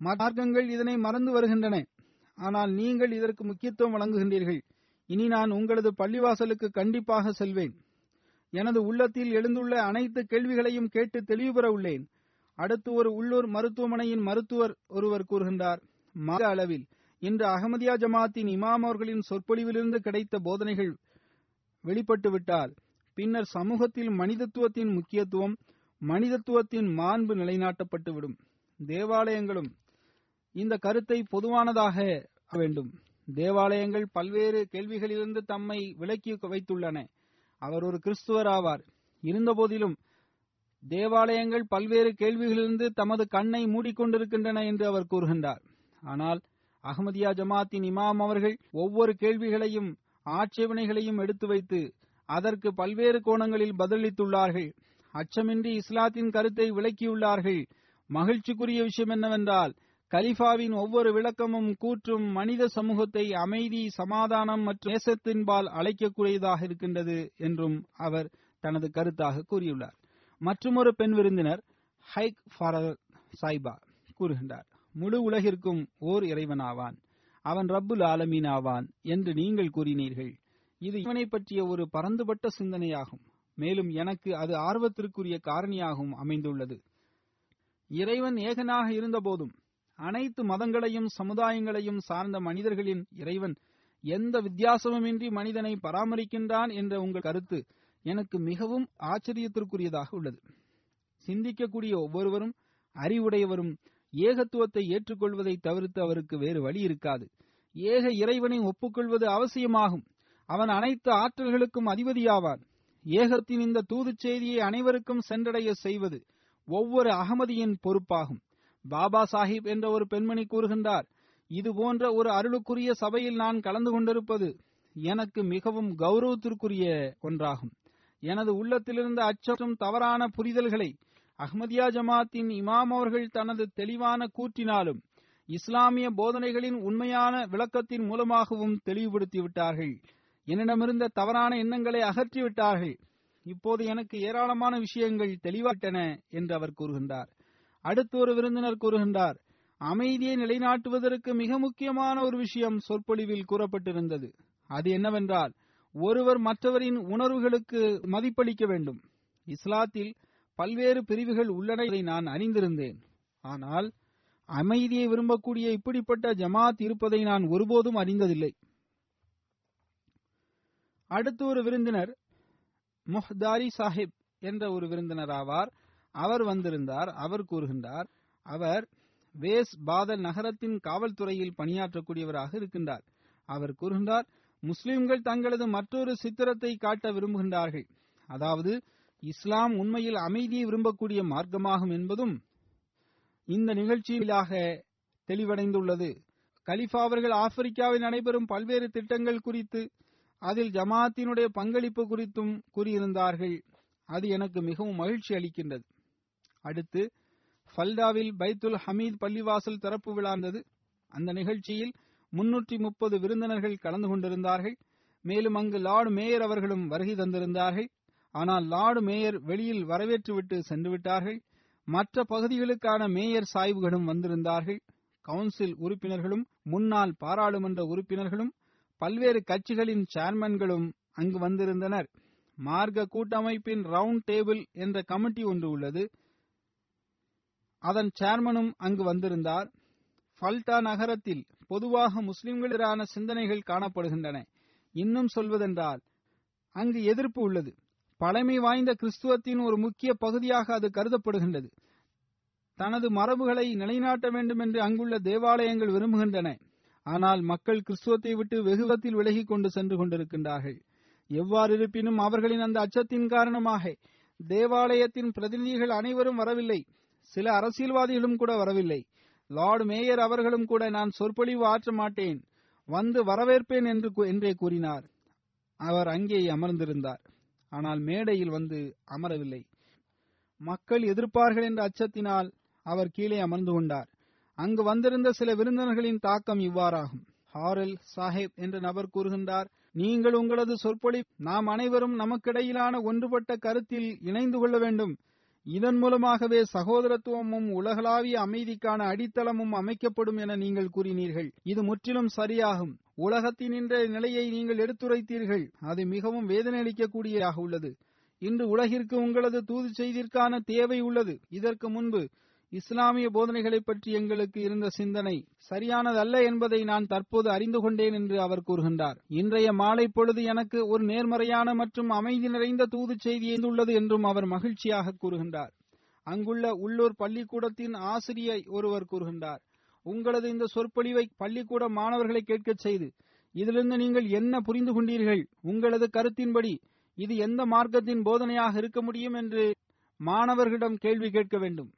மார்க்கங்கள் இதனை மறந்து வருகின்றன. ஆனால் நீங்கள் இதற்கு முக்கியத்துவம் வழங்குகின்றீர்கள். இனி நான் உங்களது பள்ளிவாசலுக்கு கண்டிப்பாக செல்வேன். எனது உள்ளத்தில் எழுந்துள்ள அனைத்து கேள்விகளையும் கேட்டு தெளிவு பெற உள்ளேன். அடுத்து ஒரு உள்ளூர் மருத்துவமனையின் மருத்துவர் ஒருவர் கூறுகின்றார் மாத அளவில் இன்று அகமதியா ஜமாத்தின் இமாம் அவர்களின் சொற்பொழிவிலிருந்து கிடைத்த போதனைகள் வெளிப்பட்டுவிட்டால் பின்னர் சமூகத்தில் மனிதத்துவத்தின் முக்கியத்துவம் மனிதத்துவத்தின் மாண்பு நிலைநாட்டப்பட்டுவிடும். தேவாலயங்களும் இந்த கருத்தை பொதுவானதாக வேண்டும். தேவாலயங்கள் பல்வேறு கேள்விகளிலிருந்து தம்மை விலக்கி வைத்துள்ளன. அவர் ஒரு கிறிஸ்துவர் ஆவார். இருந்தபோதிலும் தேவாலயங்கள் பல்வேறு கேள்விகளிலிருந்து தமது கண்ணை மூடிக்கொண்டிருக்கின்றன என்று அவர் கூறுகின்றார். ஆனால் அகமதியா ஜமாத்தின் இமாம் அவர்கள் ஒவ்வொரு கேள்விகளையும் ஆட்சேபனைகளையும் எடுத்து வைத்து அதற்கு பல்வேறு கோணங்களில் பதிலளித்துள்ளார்கள். அச்சமின்றி இஸ்லாத்தின் கருத்தை விளக்கியுள்ளார்கள். மகிழ்ச்சிக்குரிய விஷயம் என்னவென்றால் கலிஃபாவின் ஒவ்வொரு விளக்கமும் கூற்றும் மனித சமூகத்தை அமைதி சமாதானம் மற்றும் நேசத்தின்பால் அழைக்கக்கூடியதாக இருக்கின்றது என்றும் அவர் தனது கருத்தாக கூறியுள்ளார். மற்றுமொரு பெண் விருந்தினர் ஹைக் ஃபாரல் சாய்பா கூறுகின்றார் முழு உலகிற்கும் ஓர் இறைவனாவான். அவன் ரப்புல் ஆலமீன் ஆவான் என்று நீங்கள் கூறினீர்கள். இது இவனை பற்றிய ஒரு பரந்துபட்ட சிந்தனையாகும். மேலும் எனக்கு அது ஆர்வத்திற்குரிய காரணியாகவும் அமைந்துள்ளது. இறைவன் ஏகனாக இருந்தபோதும் அனைத்து மதங்களையும் சமுதாயங்களையும் சார்ந்த மனிதர்களின் இறைவன் எந்த வித்தியாசமுமின்றி மனிதனை பராமரிக்கின்றான் என்ற உங்கள் கருத்து எனக்கு மிகவும் ஆச்சரியத்திற்குரியதாக உள்ளது. சிந்திக்கக்கூடிய ஒவ்வொருவரும் அறிவுடையவரும் ஏகத்துவத்தை ஏற்றுக்கொள்வதை தவிர்த்து அவருக்கு வேறு வழி இருக்காது. ஏக இறைவனை ஒப்புக்கொள்வது அவசியமாகும். அவன் அனைத்து ஆற்றல்களுக்கும் அதிபதியாவான். ஏகத்தின் இந்த தூதுச் செய்தியை அனைவருக்கும் சென்றடைய செய்வது ஒவ்வொரு அகமதியின் பொறுப்பாகும். பாபா சாஹிப் என்ற ஒரு பெண்மணி கூறுகின்றார் இது போன்ற ஒரு அருளுக்குரிய சபையில் நான் கலந்து கொண்டிருப்பது எனக்கு மிகவும் கௌரவத்திற்குரிய ஒன்றாகும். எனது உள்ளத்திலிருந்த அச்சம் தவறான புரிதல்களை அஹ்மதியா ஜமாத்தின் இமாம் அவர்கள் தனது தெளிவான கூற்றினாலும் இஸ்லாமிய போதனைகளின் உண்மையான விளக்கத்தின் மூலமாகவும் தெளிவுபடுத்திவிட்டார்கள். என்னிடமிருந்த தவறான எண்ணங்களை அகற்றிவிட்டார்கள். இப்போது எனக்கு ஏராளமான விஷயங்கள் தெளிவாட்டன என்று அவர் கூறுகின்றார். அடுத்து ஒரு விருந்தினர் கூறுகின்றார் அமைதியை நிலைநாட்டுவதற்கு மிக முக்கியமான ஒரு விஷயம் சொற்பொழிவில் கூறப்பட்டிருந்தது. அது என்னவென்றால் ஒருவர் மற்றவரின் உணர்வுகளுக்கு மதிப்பளிக்க வேண்டும். இஸ்லாத்தில் பல்வேறு பிரிவுகள் உள்ளன இதை நான் அறிந்திருந்தேன். ஆனால் அமைதியை விரும்பக்கூடிய இப்படிப்பட்ட ஜமாத் இருப்பதை நான் ஒருபோதும் அறிந்ததில்லை. அடுத்து ஒரு விருந்தினர் முஹ்தாரி சாஹிப் என்ற ஒரு விருந்தினர் ஆவார். அவர் வந்திருந்தார் அவர் கூறுகின்றார் அவர் வேஸ் பாதல் நகரத்தின் காவல்துறையில் பணியாற்றக்கூடியவராக இருக்கின்றார். அவர் கூறுகின்றார் முஸ்லிம்கள் தங்களது மற்றொரு சித்திரத்தை காட்ட விரும்புகின்றார்கள். அதாவது இஸ்லாம் உண்மையில் அமைதியை விரும்பக்கூடிய மார்க்கமாகும் என்பதும் இந்த நிகழ்ச்சியிலாக தெளிவடைந்துள்ளது. கலிஃபா அவர்கள் ஆப்பிரிக்காவில் நடைபெறும் பல்வேறு திட்டங்கள் குறித்து அதில் ஜமாத்தினுடைய பங்களிப்பு குறித்தும் கூறியிருந்தார்கள். அது எனக்கு மிகவும் மகிழ்ச்சி அளிக்கின்றது. அடுத்து ஃபல்டாவில் பைத்துல் ஹமீத் பள்ளிவாசல் திறப்பு விழாந்தது அந்த நிகழ்ச்சியில் முன்னூற்றி முப்பது விருந்தினர்கள் கலந்து கொண்டிருந்தார்கள். மேலும் அங்கு லார்டு மேயர் அவர்களும் வருகை தந்திருந்தார்கள். ஆனால் லார்டு மேயர் வெளியில் வரவேற்றுவிட்டு சென்று விட்டார்கள். மற்ற பகுதிகளுக்கான மேயர் சாய்வுகளும் வந்திருந்தார்கள். கவுன்சில் உறுப்பினர்களும் முன்னாள் பாராளுமன்ற உறுப்பினர்களும் பல்வேறு கட்சிகளின் சேர்மன்களும் அங்கு வந்திருந்தனர். மார்க்க கூட்டமைப்பின் ரவுண்ட் டேபிள் என்ற கமிட்டி ஒன்று உள்ளது. அதன் சேர்மனும் அங்கு வந்திருந்தார். ஃபல்டா நகரத்தில் பொதுவாக முஸ்லிம்களிடான சிந்தனைகள் காணப்படுகின்றன. இன்னும் சொல்வதென்றால் அங்கு எதிர்ப்பு உள்ளது. பழமை வாய்ந்த கிறிஸ்துவத்தின் ஒரு முக்கிய பகுதியாக அது கருதப்படுகின்றது. தனது மரபுகளை நிலைநாட்ட வேண்டும் என்று அங்குள்ள தேவாலயங்கள் விரும்புகின்றன. ஆனால் மக்கள் கிறிஸ்துவத்தை விட்டு வெகுவத்தில் விலகிக் கொண்டு சென்று கொண்டிருக்கின்றார்கள். எவ்வாறு இருப்பினும் அவர்களின் அந்த அச்சத்தின் காரணமாக தேவாலயத்தின் பிரதிநிதிகள் அனைவரும் வரவில்லை. சில அரசியல்வாதிகளும் கூட வரவில்லை. லார்டு மேயர் அவர்களும் கூட நான் சொற்பொழிவு ஆற்ற மாட்டேன். வந்து வரவேற்பேன் என்று என்றே கூறினார். அவர் அங்கே அமர்ந்திருந்தார். ஆனால் மேடையில் வந்து அமரவில்லை. மக்கள் எதிர்ப்பார்கள் என்ற அச்சத்தினால் அவர் கீழே அமர்ந்து கொண்டார். அங்கு வந்திருந்த சில விருந்தினர்களின் தாக்கம் இவ்வாறாகும். ஹாரெல் சாஹேப் என்ற நபர் கூறுகின்றார் நீங்கள் உங்களது சொற்பொழி நாம் அனைவரும் நமக்கிடையிலான ஒன்றுபட்ட கருத்தில் இணைந்து கொள்ள வேண்டும். இதன் மூலமாகவே சகோதரத்துவமும் உலகளாவிய அமைதிக்கான அடித்தளமும் அமைக்கப்படும் என நீங்கள் கூறினீர்கள். இது முற்றிலும் சரியாகும். உலகத்தின் இன்றைய நிலையை நீங்கள் எடுத்துரைத்தீர்கள். அது மிகவும் வேதனையளிக்கக்கூடியதாக உள்ளது. இன்று உலகிற்கு உங்களது தூது செய்திற்கான தேவை உள்ளது. இதற்கு முன்பு இஸ்லாமிய போதனைகளை பற்றி எங்களுக்கு இருந்த சிந்தனை சரியானதல்ல என்பதை நான் தற்போது அறிந்து கொண்டேன் என்று அவர் கூறுகின்றார். இன்றைய மாலை பொழுது எனக்கு ஒரு நேர்மறையான மற்றும் அமைதி நிறைந்த தூது செய்தி உள்ளது என்றும் அவர் மகிழ்ச்சியாக கூறுகின்றார். அங்குள்ள உள்ளூர் பள்ளிக்கூடத்தின் ஆசிரியை ஒருவர் கூறுகின்றார். உங்களது இந்த சொற்பொழிவை பள்ளிக்கூட மாணவர்களை கேட்கச் செய்து இதிலிருந்து நீங்கள் என்ன புரிந்து கொண்டீர்கள்? உங்களது கருத்தின்படி இது எந்த மார்க்கத்தின் போதனையாக இருக்க முடியும் என்று மாணவர்களிடம் கேள்வி கேட்க வேண்டும்.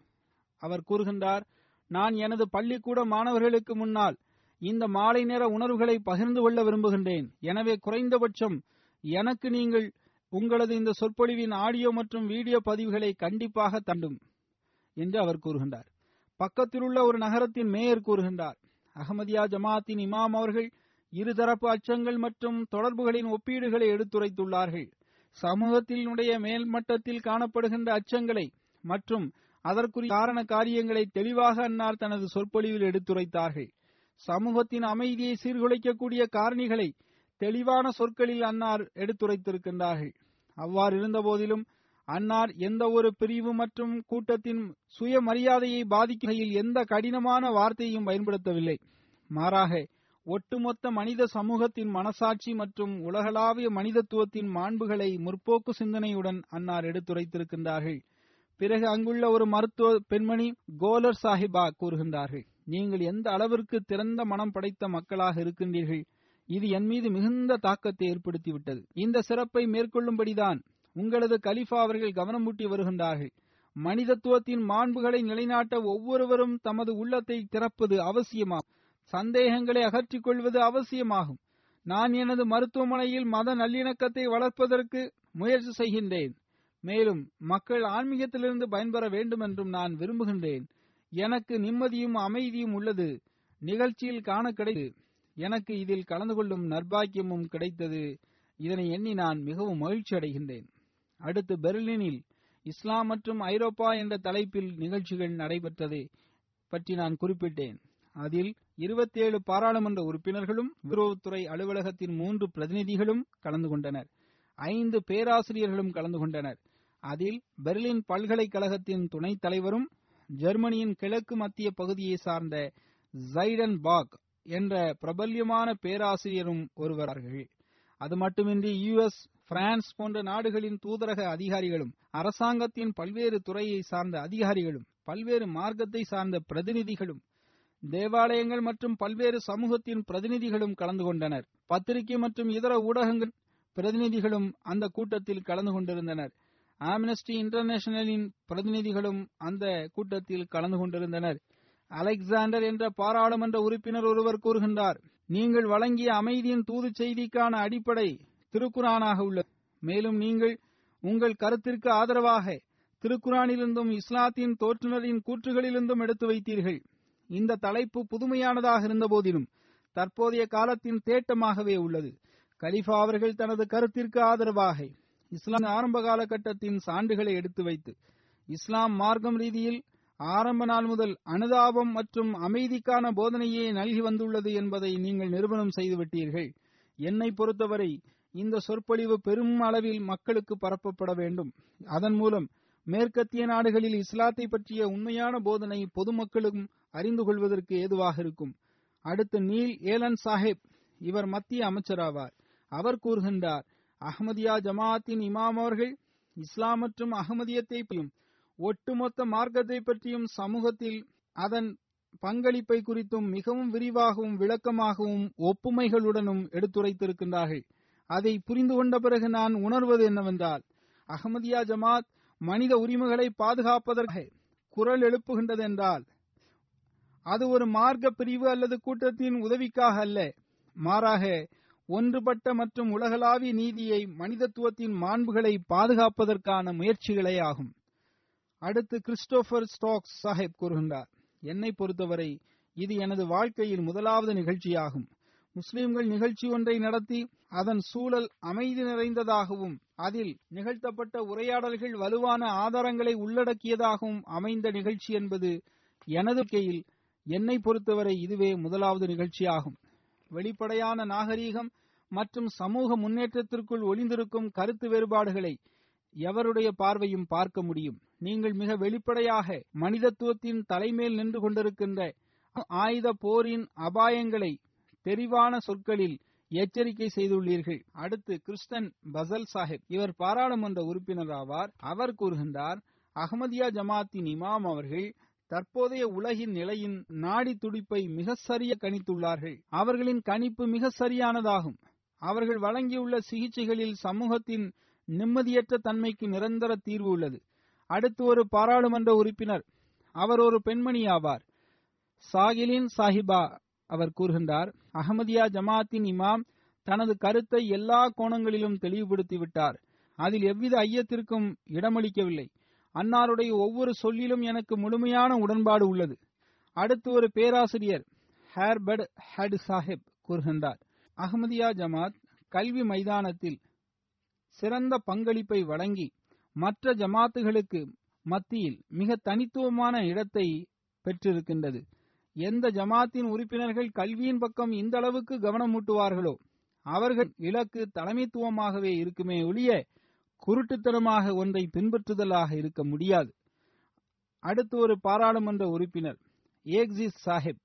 அவர் கூறுகின்றார் நான் எனது பள்ளிக்கூட மாணவர்களுக்கு முன்னால் இந்த மாலை நேர உணர்வுகளை பகிர்ந்து கொள்ள விரும்புகின்றேன். எனவே குறைந்தபட்சம் எனக்கு நீங்கள் உங்களது இந்த சொற்பொழிவின் ஆடியோ மற்றும் வீடியோ பதிவுகளை கண்டிப்பாக தண்டும் என்று அவர் கூறுகின்றார். பக்கத்தில் உள்ள ஒரு நகரத்தின் மேயர் கூறுகின்றார் அகமதியா ஜமாத்தின் இமாம் அவர்கள் இருதரப்பு அச்சங்கள் மற்றும் தொடர்புகளின் ஒப்பீடுகளை எடுத்துரைத்துள்ளார்கள். சமூகத்தினுடைய மேல்மட்டத்தில் காணப்படுகின்ற அச்சங்களை மற்றும் அதற்குரிய காரண காரியங்களை தெளிவாக அன்னார் தனது சொற்பொழிவில் எடுத்துரைத்தார்கள். சமூகத்தின் அமைதியை சீர்குலைக்கக்கூடிய காரணிகளை தெளிவான சொற்களில் அன்னார் எடுத்துரைத்திருக்கின்றார்கள். அவ்வாறு இருந்தபோதிலும் அன்னார் எந்த ஒரு பிரிவு மற்றும் கூட்டத்தின் சுயமரியாதையை பாதிக்கையில் எந்த கடினமான வார்த்தையும் பயன்படுத்தவில்லை. மாறாக ஒட்டுமொத்த மனித சமூகத்தின் மனசாட்சி மற்றும் உலகளாவிய மனிதத்துவத்தின் மாண்புகளை முற்போக்கு சிந்தனையுடன் அன்னார் எடுத்துரைத்திருக்கின்றார்கள். பிறகு அங்குள்ள ஒரு மருத்துவ பெண்மணி கோலர் சாஹிபா கூறுகின்றார்கள் நீங்கள் எந்த அளவிற்கு திறந்த மனம் படைத்த மக்களாக இருக்கின்றீர்கள்? இது என் மீது மிகுந்த தாக்கத்தை ஏற்படுத்திவிட்டது. இந்த சிறப்பை மேற்கொள்ளும்படிதான் உங்களது கலிஃபா அவர்கள் கவனமூட்டி வருகின்றார்கள். மனிதத்துவத்தின் மாண்புகளை நிலைநாட்ட ஒவ்வொருவரும் தமது உள்ளத்தை திறப்பது அவசியமாகும். சந்தேகங்களை அகற்றிக் கொள்வது அவசியமாகும். நான் எனது மருத்துவமனையில் மத நல்லிணக்கத்தை வளர்ப்பதற்கு முயற்சி செய்கின்றேன். மேலும் மக்கள் ஆன்மீகத்திலிருந்து பயன்பெற வேண்டும் என்றும் நான் விரும்புகின்றேன். எனக்கு நிம்மதியும் அமைதியும் உள்ளது. நிகழ்ச்சியில் காண கிடைத்தது. எனக்கு இதில் கலந்து கொள்ளும் நர்பாக்கியமும் கிடைத்தது. இதனை எண்ணி நான் மிகவும் மகிழ்ச்சி அடைகின்றேன். அடுத்து பெர்லினில் இஸ்லாம் மற்றும் ஐரோப்பா என்ற தலைப்பில் நிகழ்ச்சிகள் நடைபெற்றதை பற்றி நான் குறிப்பிட்டேன். அதில் இருபத்தேழு பாராளுமன்ற உறுப்பினர்களும் வெளியுறவுத்துறை அலுவலகத்தின் மூன்று பிரதிநிதிகளும் கலந்து கொண்டனர். ஐந்து பேராசிரியர்களும் கலந்து கொண்டனர். அதில் பெர்லின் பல்கலைக்கழகத்தின் துணைத் தலைவரும் ஜெர்மனியின் கிழக்கு மத்திய பகுதியை சார்ந்த ஜைடன் பாக் என்ற பிரபல்யமான பேராசிரியரும் ஒருவரார்கள். அது மட்டுமின்றி யுஎஸ் பிரான்ஸ் போன்ற நாடுகளின் தூதரக அதிகாரிகளும் அரசாங்கத்தின் பல்வேறு துறையை சார்ந்த அதிகாரிகளும் பல்வேறு மார்க்கத்தை சார்ந்த பிரதிநிதிகளும் தேவாலயங்கள் மற்றும் பல்வேறு சமூகத்தின் பிரதிநிதிகளும் கலந்து கொண்டனர். பத்திரிகை மற்றும் இதர ஊடகங்கள் பிரதிநிதிகளும் அந்த கூட்டத்தில் கலந்து கொண்டிருந்தனர். ஆம்னஸ்டி இன்டர்நேஷனலின் பிரதிநிதிகளும் அந்த கூட்டத்தில் கலந்து கொண்டிருந்தனர். அலெக்சாண்டர் என்ற பாராளுமன்ற உறுப்பினர் ஒருவர் கூறுகின்றார் நீங்கள் வழங்கிய அமைதியின் தூது செய்திக்கான அடிப்படை திருக்குரானாக உள்ளது. மேலும் நீங்கள் உங்கள் கருத்திற்கு ஆதரவாக திருக்குரானிலிருந்தும் இஸ்லாத்தின் தோற்றுநரின் கூற்றுகளிலிருந்தும் எடுத்து வைத்தீர்கள். இந்த தலைப்பு புதுமையானதாக இருந்தபோதிலும் தற்போதைய காலத்தின் தேட்டமாகவே உள்ளது. கலிஃபா அவர்கள் தனது கருத்திற்கு ஆதரவாக இஸ்லாம் ஆரம்ப காலகட்டத்தின் சான்றுகளை எடுத்து வைத்து இஸ்லாம் மார்க்கம் ரீதியில் ஆரம்ப நாள் முதல் அனுதாபம் மற்றும் அமைதிக்கான போதனையே நல்கி வந்துள்ளது என்பதை நீங்கள் நிறுவனம் செய்துவிட்டீர்கள் என்னை பொறுத்தவரை இந்த சொற்பொழிவு பெரும் அளவில் மக்களுக்கு பரப்பப்பட வேண்டும். அதன் மூலம் மேற்கத்திய நாடுகளில் இஸ்லாத்தை பற்றிய உண்மையான போதனை பொதுமக்களும் அறிந்து கொள்வதற்கு ஏதுவாக இருக்கும். அடுத்து நீல் ஏலன் சாஹிப் இவர் மத்திய அமைச்சராவார். அவர் கூறுகின்றார் அஹமதியா ஜமாஅத்தின் இமாம் அவர்கள் இஸ்லாம் மற்றும் அகமதியத்தை பற்றியும் ஒட்டுமொத்த மார்க்கத்தை பற்றியும் சமூகத்தில் அதன் பங்களிப்பை குறித்தும் மிகவும் விரிவாகவும் விளக்கமாகவும் ஒப்புமைகளுடனும் எடுத்துரைத்திருக்கின்றார்கள். அதை புரிந்து கொண்ட பிறகு நான் உணர்வது என்னவென்றால் அகமதியா ஜமாத் மனித உரிமைகளை பாதுகாப்பதற்கு குரல் எழுப்புகின்றது என்றால் அது ஒரு மார்க்க பிரிவு அல்லது கூட்டத்தின் உதவிக்காக அல்ல மாறாக ஒன்றுபட்ட மற்றும் உலகளாவிய நீதியை மனிதத்துவத்தின் மாண்புகளை பாதுகாப்பதற்கான முயற்சிகளே ஆகும். அடுத்து கிறிஸ்டோபர் ஸ்டாக்ஸ் சாஹிப் கூறுகின்றார் என்னை பொறுத்தவரை இது எனது வாழ்க்கையில் முதலாவது நிகழ்ச்சியாகும். முஸ்லிம்கள் நிகழ்ச்சி ஒன்றை நடத்தி அதன் சூழல் அமைதி நிறைந்ததாகவும் அதில் நிகழ்த்தப்பட்ட உரையாடல்கள் வலுவான ஆதாரங்களை உள்ளடக்கியதாகவும் அமைந்த நிகழ்ச்சி என்பது எனது கையில் என்னை பொறுத்தவரை இதுவே முதலாவது நிகழ்ச்சியாகும். வெளிப்படையான நாகரீகம் மற்றும் சமூக முன்னேற்றத்திற்குள் ஒளிந்திருக்கும் கருத்து வேறுபாடுகளை எவருடைய பார்வையும் பார்க்க முடியும். நீங்கள் மிக வெளிப்படையாக மனிதத்துவத்தின் தலைமேல் நின்று கொண்டிருக்கின்ற ஆயுத போரின் அபாயங்களை தெரிவான சொற்களில் எச்சரிக்கை செய்துள்ளீர்கள். அடுத்து கிறிஸ்டன் பசல் சாஹிப். இவர் பாராளுமன்ற உறுப்பினர் ஆவார். அவர் கூறுகின்றார் அகமதியா ஜமாத்தின் இமாம் அவர்கள் தற்போதைய உலகின் நிலையின் நாடி துடிப்பை மிக சரிய கணித்துள்ளார்கள். அவர்களின் கணிப்பு மிக சரியானதாகும். அவர்கள் வழங்கியுள்ள சிகிச்சைகளில் சமூகத்தின் நிம்மதியற்ற தன்மைக்கு நிரந்தர தீர்வு உள்ளது. அடுத்து ஒரு பாராளுமன்ற உறுப்பினர். அவர் ஒரு பெண்மணி ஆவார். சாகிலின் சாஹிபா அவர் கூறுகின்றார் அகமதியா ஜமாத்தின் இமாம் தனது கருத்தை எல்லா கோணங்களிலும் தெளிவுபடுத்திவிட்டார் அதில் எவ்வித ஐயத்திற்கும் இடமளிக்கவில்லை. அன்னாருடைய ஒவ்வொரு சொல்லிலும் எனக்கு முழுமையான உடன்பாடு உள்ளது. அடுத்து ஒரு பேராசிரியர் ஹேர்பட் ஹட் சாஹிப் கூறுகின்றார் அகமதியா ஜமாத் கல்வி மைதானத்தில் சிறந்த பங்களிப்பை வழங்கி மற்ற ஜமாத்துகளுக்கு மத்தியில் மிக தனித்துவமான இடத்தை பெற்றிருக்கின்றது. எந்த ஜமாத்தின் உறுப்பினர்கள் கல்வியின் பக்கம் இந்த அளவுக்கு கவனம் ஊட்டுவார்களோ அவர்கள் இலக்கு தலைமைத்துவமாகவே இருக்குமே ஒழிய குருட்டுத்தனமாக ஒன்றை பின்பற்றுதலாக இருக்க முடியாது. அடுத்து ஒரு பாராளுமன்ற உறுப்பினர் ஏக்சிஸ் சாஹிப்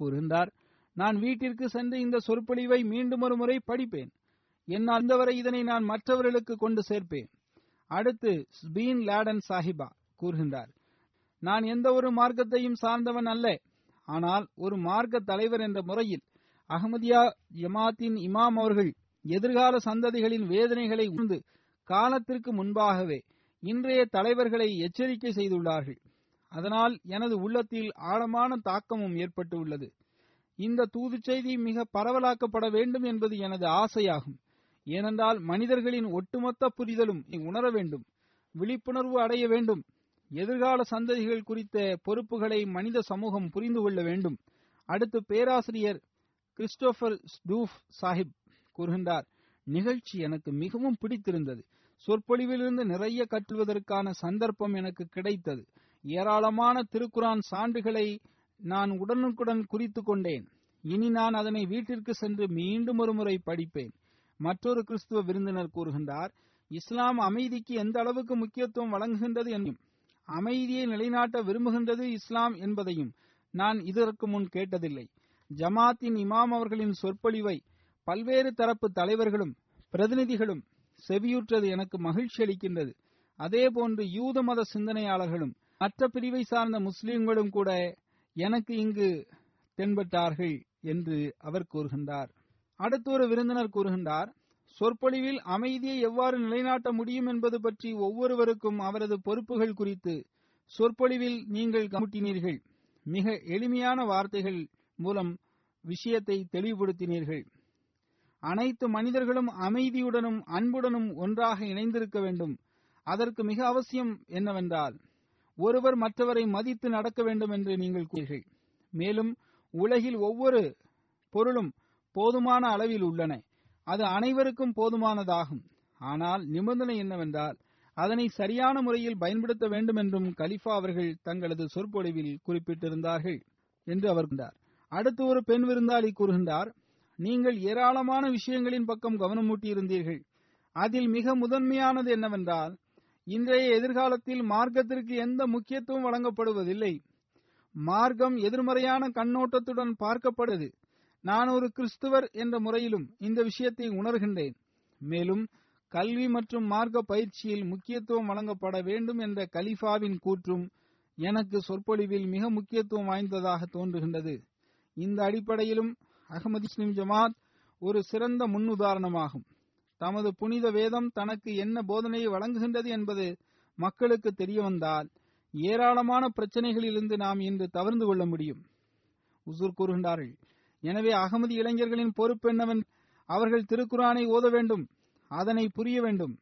கூறுகின்றார் நான் வீட்டிற்கு சென்று இந்த சொற்பொழிவை மீண்டும் ஒரு முறை படிப்பேன். என்னால் அந்தவரை இதனை நான் மற்றவர்களுக்கு கொண்டு சேர்ப்பேன். அடுத்து ஸ்பீன் லேடன் சாஹிபா கூறுகின்றார் நான் எந்த ஒரு மார்க்கத்தையும் சார்ந்தவன் அல்ல. ஆனால் ஒரு மார்க்க தலைவர் என்ற முறையில் அகமதியா ஜமாத்தின் இமாம் அவர்கள் எதிர்கால சந்ததிகளின் வேதனைகளை உணர்ந்து காலத்திற்கு முன்பாகவே இன்றைய தலைவர்களை எச்சரிக்கை செய்துள்ளார்கள். அதனால் எனது உள்ளத்தில் ஆழமான தாக்கமும் ஏற்பட்டு உள்ளது இந்த தூது செய்தி மிக பரவலாக்கப்பட வேண்டும் என்பது எனது ஆசையாகும். ஏனென்றால் மனிதர்களின் ஒட்டுமொத்த புரிதலும் உணர வேண்டும் விழிப்புணர்வு அடைய வேண்டும் எதிர்கால சந்ததிகள் குறித்த பொறுப்புகளை மனித சமூகம் புரிந்து கொள்ள வேண்டும். அடுத்து பேராசிரியர் கிறிஸ்டோபர் ஸ்டூஃப் சாஹிப் கூறுகின்றார் நிகழ்ச்சி எனக்கு மிகவும் பிடித்திருந்தது. சொற்பொழிவிலிருந்து நிறைய கற்றுவதற்கான சந்தர்ப்பம் எனக்கு கிடைத்தது. ஏராளமான திருக்குரான் சான்றுகளை நான் உடனுக்குடன் குறித்து கொண்டேன். இனி நான் அதனை வீட்டிற்கு சென்று மீண்டும் ஒரு முறை படிப்பேன். மற்றொரு கிறிஸ்துவ விருந்தினர் கூறுகின்றார் இஸ்லாம் அமைதிக்கு எந்த அளவுக்கு முக்கியத்துவம் வழங்குகின்றது என்றும் அமைதியை நிலைநாட்ட விரும்புகின்றது இஸ்லாம் என்பதையும் நான் இதற்கு முன் கேட்டதில்லை. ஜமாத்தின் இமாம் அவர்களின் சொற்பொழிவை பல்வேறு தரப்பு தலைவர்களும் பிரதிநிதிகளும் செவியுற்றது எனக்கு மகிழ்ச்சி அளிக்கின்றது. அதேபோன்று யூத மத சிந்தனையாளர்களும் மற்ற பிரிவை சார்ந்த முஸ்லிம்களும் கூட எனக்கு இங்கு தென்பட்டார்கள் என்று அவர் கூறுகின்றார். அடுத்து ஒரு விருந்தினர் கூறுகின்றார் சொற்பொழிவில் அமைதியை எவ்வாறு நிலைநாட்ட முடியும் என்பது பற்றி ஒவ்வொருவருக்கும் அவரது பொறுப்புகள் குறித்து சொற்பொழிவில் நீங்கள் கமுட்டினீர்கள் மிக எளிமையான வார்த்தைகள் மூலம் விஷயத்தை தெளிவுபடுத்தினீர்கள். அனைத்து மனிதர்களும் அமைதியுடனும் அன்புடனும் ஒன்றாக இணைந்திருக்க வேண்டும். அதற்கு மிக அவசியம் என்னவென்றால் ஒருவர் மற்றவரை மதித்து நடக்க வேண்டும் என்று நீங்கள் கூறுகிறீர்கள். மேலும் உலகில் ஒவ்வொரு பொருளும் போதுமான அளவில் உள்ளன. அது அனைவருக்கும் போதுமானதாகும். ஆனால் நிபந்தனை என்னவென்றால் அதனை சரியான முறையில் பயன்படுத்த வேண்டும் என்றும் கலிஃபா அவர்கள் தங்களது சொற்பொழிவில் குறிப்பிட்டிருந்தார்கள் என்று அவர் அடுத்து ஒரு பெண் விருந்தாளி கூறுகின்றார் நீங்கள் ஏராளமான விஷயங்களின் பக்கம் கவனமூட்டியிருந்தீர்கள். அதில் மிக முதன்மையானது என்னவென்றால் இன்றைய எதிர்காலத்தில் மார்க்கத்திற்கு எந்த முக்கியத்துவம் வழங்கப்படுவதில்லை. மார்க்கம் எதிர்மறையான கண்ணோட்டத்துடன் பார்க்கப்படுது. நான் ஒரு கிறிஸ்துவர் என்ற முறையிலும் இந்த விஷயத்தை உணர்கின்றேன். மேலும் கல்வி மற்றும் மார்க்க பயிற்சியில் முக்கியத்துவம் வழங்கப்பட வேண்டும் என்ற கலிஃபாவின் கூற்றும் எனக்கு சொற்பொழிவில் மிக முக்கியத்துவம் வாய்ந்ததாக தோன்றுகின்றது. இந்த அடிப்படையிலும் அகமது இஸ்லிம் ஜமாத் ஒரு சிறந்த முன்னுதாரணமாகும். தமது புனித வேதம் தனக்கு என்ன போதனையை வழங்குகின்றது என்பது மக்களுக்கு தெரிய வந்தால் ஏராளமான பிரச்சனைகளிலிருந்து நாம் இன்று தவிர்ந்து கொள்ள முடியும். உசூர் கூறுகின்றார்கள் எனவே அகமது இளைஞர்களின் பொறுப்பென்னவன்? அவர்கள் திருக்குரானை ஓத வேண்டும் அதனை புரிய வேண்டும்.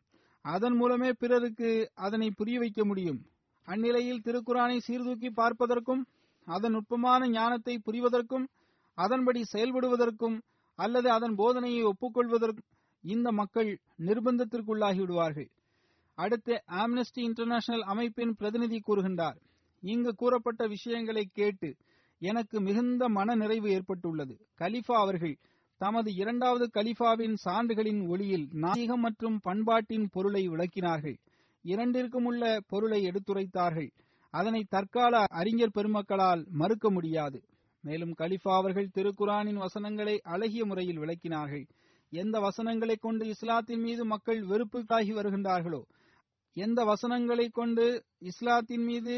அதன் மூலமே பிறருக்கு அதனை புரிய வைக்க முடியும். அந்நிலையில் திருக்குரானை சீர்தூக்கி பார்ப்பதற்கும் அதன் நுட்பமான ஞானத்தை புரிவதற்கும் அதன்படி செயல்படுவதற்கும் அல்லது அதன் போதனையை ஒப்புக்கொள்வதற்கும் இந்த மக்கள் நிர்பந்தத்திற்குள்ளாகி விடுவார்கள் அடுத்து ஆம்னஸ்டி இன்டர்நேஷனல் அமைப்பின் பிரதிநிதி கூறுகின்றார். இங்கு கூறப்பட்ட விஷயங்களை கேட்டு எனக்கு மிகுந்த மன நிறைவு ஏற்பட்டுள்ளது. கலிஃபா அவர்கள் தமது இரண்டாவது கலிஃபாவின் சான்றுகளின் ஒளியில் நாயகம் மற்றும் பண்பாட்டின் பொருளை விளக்கினார்கள். இரண்டிற்கும் உள்ள பொருளை எடுத்துரைத்தார்கள். அதனை தற்கால அறிஞர் பெருமக்களால் மறுக்க முடியாது. மேலும் கலிஃபா அவர்கள் திருக்குரானின் வசனங்களை அழகிய முறையில் விளக்கினார்கள். எந்த வசனங்களை கொண்டு இஸ்லாத்தின் மீது மக்கள் வெறுப்புக்காகி வருகின்றார்களோ எந்த வசனங்களை கொண்டு இஸ்லாத்தின் மீது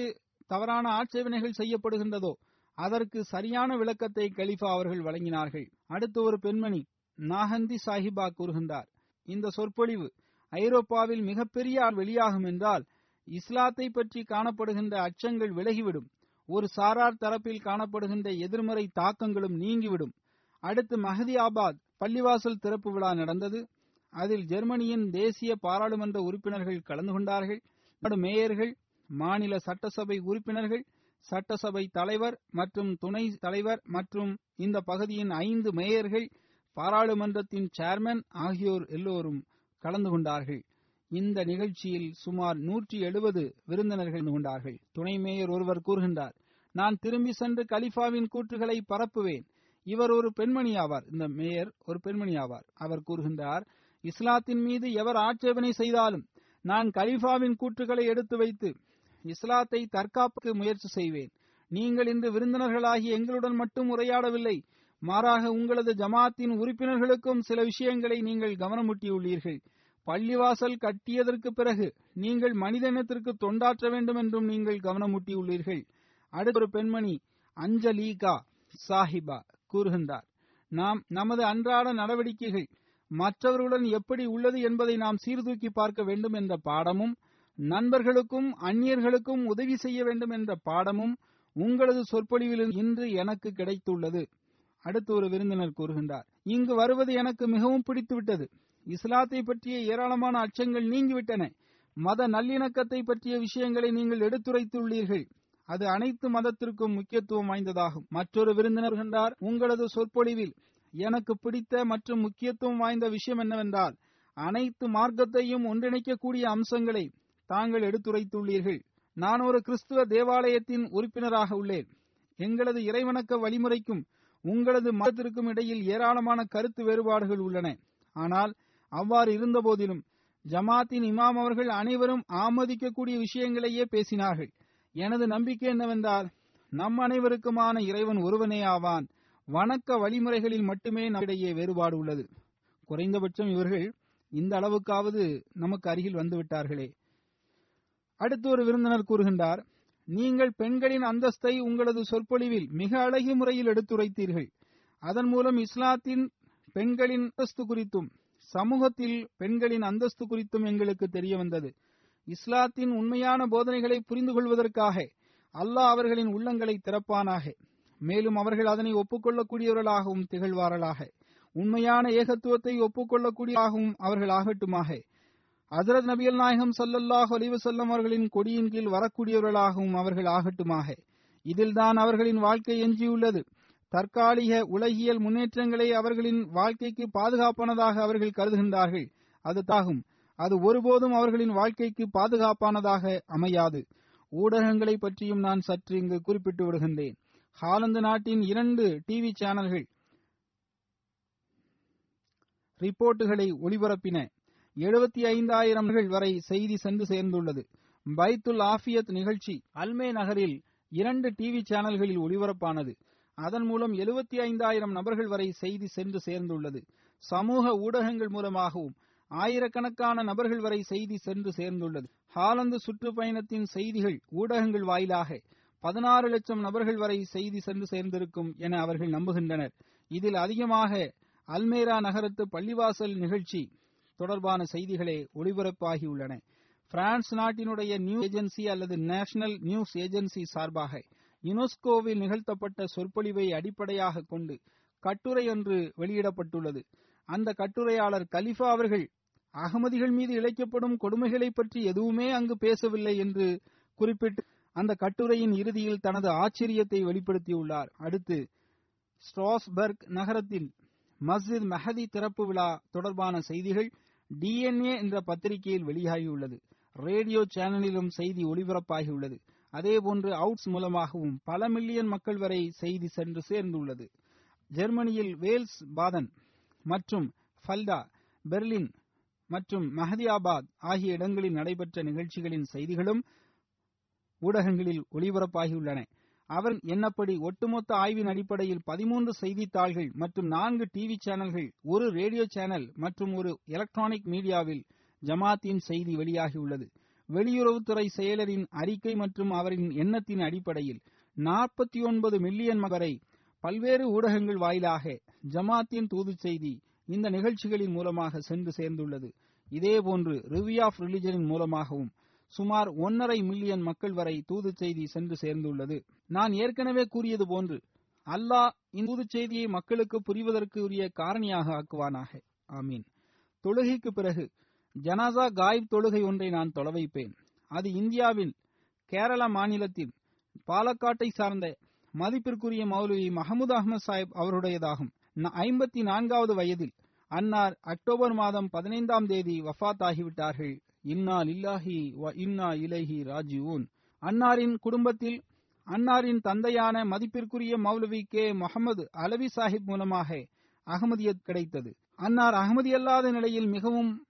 தவறான ஆட்சேபனைகள் செய்யப்படுகின்றதோ அதற்கு சரியான விளக்கத்தை கலிஃபா அவர்கள் வழங்கினார்கள். அடுத்து ஒரு பெண்மணி நாகந்தி சாஹிபா கூறுகின்றார் இந்த சொற்பொழிவு ஐரோப்பாவில் மிகப்பெரிய வெளியாகும் என்றால் இஸ்லாத்தை பற்றி காணப்படுகின்ற அச்சங்கள் விலகிவிடும். ஒரு சாரார் தரப்பில் காணப்படுகின்ற எதிர்மறை தாக்கங்களும் நீங்கிவிடும். அடுத்து மஹதியாபாத் பள்ளிவாசல் திறப்பு விழா நடந்தது. அதில் ஜெர்மனியின் தேசிய பாராளுமன்ற உறுப்பினர்கள் கலந்து கொண்டார்கள். நாடு மேயர்கள் மாநில சட்டசபை உறுப்பினர்கள் சட்டசபை தலைவர் மற்றும் துணை தலைவர் மற்றும் இந்த பகுதியின் ஐந்து மேயர்கள் பாராளுமன்றத்தின் சேர்மன் ஆகியோர் எல்லோரும் கலந்து கொண்டார்கள். இந்த நிகழ்ச்சியில் சுமார் நூற்றி எழுபது விருந்தினர்கள் கொண்டார்கள் துணை மேயர் ஒருவர் கூறுகின்றார் நான் திரும்பி சென்று கலிஃபாவின் கூற்றுகளை பரப்புவேன். இவர் ஒரு பெண்மணி ஆவார். இந்த மேயர் ஒரு பெண்மணி ஆவார். அவர் கூறுகின்றார் இஸ்லாத்தின் மீது எவர் ஆட்சேபனை செய்தாலும் நான் கலிஃபாவின் கூற்றுகளை எடுத்து வைத்து இஸ்லாத்தை தற்காப்புக்கு முயற்சி செய்வேன். நீங்கள் இன்று விருந்தினர்களாகி எங்களுடன் மட்டும் உரையாடவில்லை மாறாக உங்களது ஜமாத்தின் உறுப்பினர்களுக்கும் சில விஷயங்களை நீங்கள் கவனமூட்டியுள்ளீர்கள். பள்ளிவாசல் கட்டியதற்கு பிறகு நீங்கள் மனித இனத்திற்கு தொண்டாற்ற வேண்டும் என்றும் நீங்கள் கவனமூட்டியுள்ளீர்கள். அடுத்த ஒரு பெண்மணி அஞ்சலீகா சாஹிபா கூறுகின்றார் நாம் நமது அன்றாட நடவடிக்கைகள் மற்றவர்களுடன் எப்படி உள்ளது என்பதை நாம் சீர்தூக்கி பார்க்க வேண்டும் என்ற பாடமும் நண்பர்களுக்கும் அந்நியர்களுக்கும் உதவி செய்ய வேண்டும் என்ற பாடமும் உங்களது சொற்பொழிவில் இன்று எனக்கு கிடைத்துள்ளது. அடுத்து ஒரு விருந்தினர் கூறுகின்றார் இங்கு வருவது எனக்கு மிகவும் பிடித்துவிட்டது. இஸ்லாத்தை பற்றிய ஏராளமான அச்சங்கள் நீங்கிவிட்டன. மத நல்லிணக்கத்தை பற்றிய விஷயங்களை நீங்கள் எடுத்துரைத்துள்ளீர்கள். அது அனைத்து மதத்திற்கும் முக்கியத்துவம் வாய்ந்ததாகும். மற்றொரு விருந்தினர் கண்டார் உங்களது சொற்பொழிவில் எனக்கு பிடித்த மற்றும் முக்கியத்துவம் வாய்ந்த விஷயம் என்னவென்றால் அனைத்து மார்க்கத்தையும் ஒன்றிணைக்கக்கூடிய அம்சங்களை தாங்கள் எடுத்துரைத்துள்ளீர்கள். நான் ஒரு கிறிஸ்துவ தேவாலயத்தின் உறுப்பினராக உள்ளேன். எங்களது இறைவணக்க வழிமுறைக்கும் உங்களது மதத்திற்கும் இடையில் ஏராளமான கருத்து வேறுபாடுகள் உள்ளன. ஆனால் அவ்வாறு இருந்தபோதிலும் ஜமாத்தின் இமாம் அவர்கள் அனைவரும் ஆமதிக்கக்கூடிய விஷயங்களையே பேசினார்கள். எனது நம்பிக்கை என்னவென்றால் நம் அனைவருக்குமான இறைவன் ஒருவனே ஆவான். வணக்க வழிமுறைகளில் மட்டுமே நம்மிடையே வேறுபாடு உள்ளது. குறைந்தபட்சம் இவர்கள் இந்த அளவுக்காவது நமக்கு அருகில் வந்துவிட்டார்களே. அடுத்து ஒரு விருந்தினர் கூறுகின்றார் நீங்கள் பெண்களின் அந்தஸ்தை உங்களது சொற்பொழிவில் மிக அழகிய முறையில் எடுத்துரைத்தீர்கள். அதன் மூலம் இஸ்லாத்தின் பெண்களின் அந்தஸ்து குறித்தும் சமூகத்தில் பெண்களின் அந்தஸ்து குறித்தும் எங்களுக்கு தெரிய வந்தது இஸ்லாத்தின் உண்மையான போதனைகளை புரிந்து கொள்வதற்காக அல்லாஹ் அவர்களின் உள்ளங்களை திறப்பானாக. மேலும் அவர்கள் அதனை ஒப்புக்கொள்ளக்கூடியவர்களாகவும் திகழ்வார்களாக. உண்மையான ஏகத்துவத்தை ஒப்புக்கொள்ளக்கூடியதாகவும் அவர்கள் ஆகட்டுமாக ஹசரத் நபியல் நாயகம் சல்லல்லாஹ் அலிவசல்லம் அவர்களின் கொடியின் கீழ் வரக்கூடியவர்களாகவும் அவர்கள் ஆகட்டுமாக இதில்தான் அவர்களின் வாழ்க்கை எஞ்சியுள்ளது. தற்காலிக உலகியல் முன்னேற்றங்களை அவர்களின் வாழ்க்கைக்கு பாதுகாப்பானதாக அவர்கள் கருதுகின்றார்கள். அது தாகும். அது ஒருபோதும் அவர்களின் வாழ்க்கைக்கு பாதுகாப்பானதாக அமையாது. ஊடகங்களை பற்றியும் நான் சற்று இங்கு குறிப்பிட்டு விடுகின்றேன். ஹாலந்து நாட்டின் இரண்டு டிவி சேனல்கள் ரிப்போர்ட்டுகளை ஒளிபரப்பின. எழுபத்தி ஐந்தாயிரம் வரை செய்தி சென்று சேர்ந்துள்ளது. பைத்துல் ஆஃபியத் நிகழ்ச்சி அல்மே நகரில் இரண்டு டிவி சேனல்களில் ஒளிபரப்பானது. அதன் மூலம் எழுபத்தி ஐந்தாயிரம் நபர்கள் வரை செய்தி சென்று சேர்ந்துள்ளது. சமூக ஊடகங்கள் மூலமாகவும் ஆயிரக்கணக்கான நபர்கள் வரை செய்தி சென்று சேர்ந்துள்ளது. ஹாலந்து சுற்றுப்பயணத்தின் செய்திகள் ஊடகங்கள் வாயிலாக பதினாறு லட்சம் நபர்கள் வரை செய்தி சென்று சேர்ந்திருக்கும் என அவர்கள் நம்புகின்றனர். இதில் அதிகமாக அல்மேரா நகரத்து பள்ளிவாசல் நிகழ்ச்சி தொடர்பான செய்திகளே ஒளிபரப்பாகியுள்ளன. பிரான்ஸ் நாட்டினுடைய நியூஸ் ஏஜென்சி அல்லது நேஷனல் நியூஸ் ஏஜென்சி சார்பாக யுனெஸ்கோவில் நிகழ்த்தப்பட்ட சொற்பொழிவை அடிப்படையாக கொண்டு கட்டுரை ஒன்று வெளியிடப்பட்டுள்ளது. அந்த கட்டுரையாளர் கலிஃபா அவர்கள் அகமதிகள் மீது இழைக்கப்படும் கொடுமைகளை பற்றி எதுவுமே அங்கு பேசவில்லை என்று குறிப்பிட்டு அந்த கட்டுரையின் இறுதியில் தனது ஆச்சரியத்தை வெளிப்படுத்தியுள்ளார். அடுத்து ஸ்ட்ராஸ்பர்க் நகரத்தில் மஸ்ஜித் மெஹதி திறப்பு விழா தொடர்பான செய்திகள் டிஎன்ஏ என்ற பத்திரிகையில் வெளியாகியுள்ளது. ரேடியோ சேனலிலும் செய்தி ஒளிபரப்பாகியுள்ளது அதேபோன்று அவுட்ஸ் மூலமாகவும் பல மில்லியன் மக்கள் வரை செய்தி சென்று சேர்ந்துள்ளது. ஜெர்மனியில் வேல்ஸ் பாதன் மற்றும் ஃபல்டா பெர்லின் மற்றும் மஹதியாபாத் ஆகிய இடங்களில் நடைபெற்ற நிகழ்ச்சிகளின் செய்திகளும் ஊடகங்களில் ஒளிபரப்பாகியுள்ளன. அவர் என்னப்படி ஒட்டுமொத்த ஆய்வின் அடிப்படையில் பதிமூன்று செய்தித்தாள்கள் மற்றும் நான்கு டிவி சேனல்கள் ஒரு ரேடியோ சேனல் மற்றும் ஒரு எலக்ட்ரானிக் மீடியாவில் ஜமாத்தின் செய்தி வெளியாகியுள்ளது. வெளியுறவுத்துறை செயலரின் அறிக்கை மற்றும் அவரின் எண்ணத்தின் அடிப்படையில் நாற்பத்தி ஒன்பது மில்லியன் வரை பல்வேறு ஊடகங்கள் வாயிலாக ஜமாத்தின் தூது செய்தி இந்த நிகழ்ச்சிகளின் மூலமாக சென்று சேர்ந்துள்ளது. இதேபோன்று ரிவ்யூ ஆஃப் ரிலிஜனின் மூலமாகவும் சுமார் ஒன்னரை மில்லியன் மக்கள் வரை தூது செய்தி சென்று சேர்ந்துள்ளது. நான் ஏற்கனவே கூறியது போன்று அல்லாஹ் இந்த தூது செய்தியை மக்களுக்கு புரிவதற்கு உரிய காரணியாக ஆக்குவானாக. ஆமீன். தொழுகைக்கு பிறகு ஜனாசா காயிப் தொழுகை ஒன்றை நான் தொலை வைப்பேன். அது இந்தியாவில் கேரள மாநிலத்தில் பாலக்காட்டை சார்ந்த மதிப்பிற்குரிய மௌலவி மஹமூத் அகமது சாஹிப் அவருடையதாகும். ஐம்பத்தி நான்காவது வயதில் அன்னார் அக்டோபர் மாதம் பதினைந்தாம் தேதி வஃத் ஆகிவிட்டார்கள் இன்னா லில்லாஹி வ இன்னா இலஹி ராஜிஊன். அன்னாரின் குடும்பத்தில் அன்னாரின் தந்தையான மதிப்பிற்குரிய மௌலவி கே. முகமது அலவி சாஹிப் மூலமாக அகமதியத் கிடைத்தது. அன்னார் அகமதியல்லாத நிலையில் மிகவும்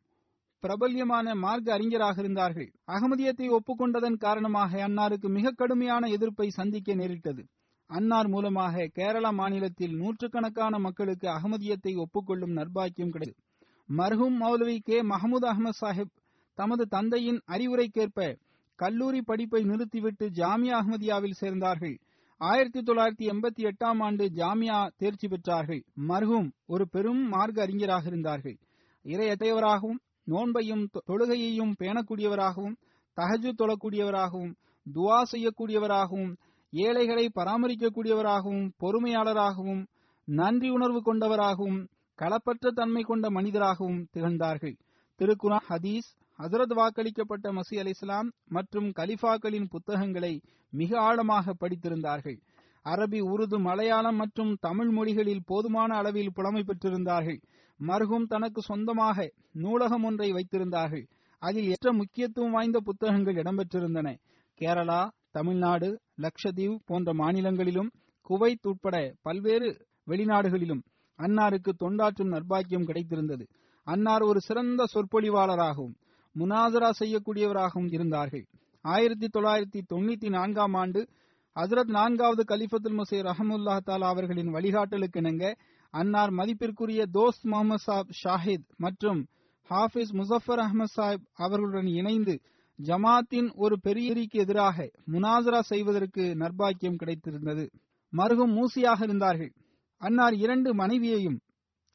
பிரபல்யமான மார்க்க அறிஞராக இருந்தார்கள். அகமதியத்தை ஒப்புக்கொண்டதன் காரணமாக அன்னாருக்கு மிக கடுமையான எதிர்ப்பை சந்திக்க நேரிட்டது. அன்னார் மூலமாக கேரள மாநிலத்தில் நூற்றுக்கணக்கான மக்களுக்கு அகமதியத்தை ஒப்புக்கொள்ளும் நர்பாக்கியம் கிடைத்தது. மர்ஹூம் மௌலவி கே. மஹமூத் அகமது சாஹிப் தமது தந்தையின் அறிவுரைக்கேற்ப கல்லூரி படிப்பை நிறுத்திவிட்டு ஜாமியா அஹமதியாவில் சேர்ந்தார்கள். ஆயிரத்தி தொள்ளாயிரத்தி எண்பத்தி எட்டாம் ஆண்டு ஜாமியா தேர்ச்சி பெற்றார்கள். மர்ஹூம் ஒரு பெரும் மார்க்க அறிஞராக இருந்தார்கள். இறையத்தையவராகவும் நோன்பையும் தொழுகையையும் பேணக்கூடியவராகவும் தகஜு தொழக்கூடியவராகவும் துவா செய்யக்கூடியவராகவும் ஏழைகளை பராமரிக்கக்கூடியவராகவும் பொறுமையாளராகவும் நன்றி உணர்வு கொண்டவராகவும் களப்பற்ற தன்மை கொண்ட மனிதராகவும் திகழ்ந்தார்கள். திருக்குறா ஹதீஸ் ஹசரத் வாக்களிக்கப்பட்ட மசி அலி இஸ்லாம் மற்றும் கலிஃபாக்களின் புத்தகங்களை மிக ஆழமாக படித்திருந்தார்கள். அரபி உருது மலையாளம் மற்றும் தமிழ் மொழிகளில் போதுமான அளவில் புலமை பெற்றிருந்தார்கள். மருகும் தனக்கு சொந்தமாக நூலகம் ஒன்றை வைத்திருந்தார்கள். அதில் எற்ற முக்கியத்துவம் வாய்ந்த புத்தகங்கள் இடம்பெற்றிருந்தன. கேரளா தமிழ்நாடு லட்சத்தீவு போன்ற மாநிலங்களிலும் குவைத் உட்பட பல்வேறு வெளிநாடுகளிலும் அன்னாருக்கு தொண்டாற்றும் நர்பாக்கியம் கிடைத்திருந்தது. அன்னார் ஒரு சிறந்த சொற்பொழிவாளராகவும் முனாசரா செய்யக்கூடியவராகவும் இருந்தார்கள். ஆயிரத்தி தொள்ளாயிரத்தி தொண்ணூத்தி நான்காம் ஆண்டு ஹசரத் நான்காவது கலிஃபத்துல் முசை ரஹமுல்லா தாலா அவர்களின் வழிகாட்டலுக்கு இணங்க அன்னார் மதிப்பிற்குரிய தோஸ்த் முகமது சாப் ஷாஹித் மற்றும் ஹாஃபிஸ் முசஃபர் அஹமது சாஹிப் அவர்களுடன் இணைந்து ஜமாத்தின் ஒரு பெரியரிக்கு எதிராக முனாசரா செய்வதற்கு நர்பாக்கியம் கிடைத்திருந்தது. மருகும் மூசியாக இருந்தார்கள். அன்னார் இரண்டு மனைவியையும்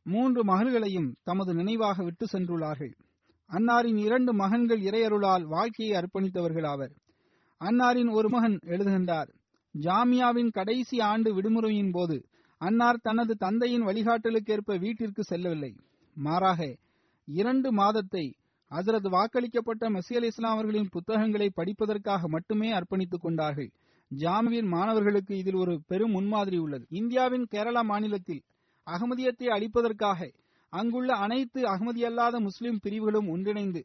மூன்று மகள்களையும் தமது நினைவாக விட்டு சென்றுள்ளார்கள். அன்னாரின் இரண்டு மகன்கள் இறையருளால் வாழ்க்கையை அர்ப்பணித்தவர்கள் ஆவர். அன்னாரின் ஒரு மகன் எழுதுகின்றார் ஜாமியாவின் கடைசி ஆண்டு விடுமுறையின் போது அன்னார் தனது தந்தையின் வழிகாட்டலுக்கேற்ப வீட்டிற்கு செல்லவில்லை. மாறாக இரண்டு மாதத்தை ஹசரத் வாக்களிக்கப்பட்ட மசி அலி இஸ்லாம் அவர்களின் புத்தகங்களை படிப்பதற்காக மட்டுமே அர்ப்பணித்துக் கொண்டார்கள். ஜாமியின் மாணவர்களுக்கு இதில் ஒரு பெரும் முன்மாதிரி உள்ளது. இந்தியாவின் கேரளா மாநிலத்தில் அகமதியத்தை அளிப்பதற்காக அங்குள்ள அனைத்து அகமதியல்லாத முஸ்லிம் பிரிவுகளும் ஒன்றிணைந்து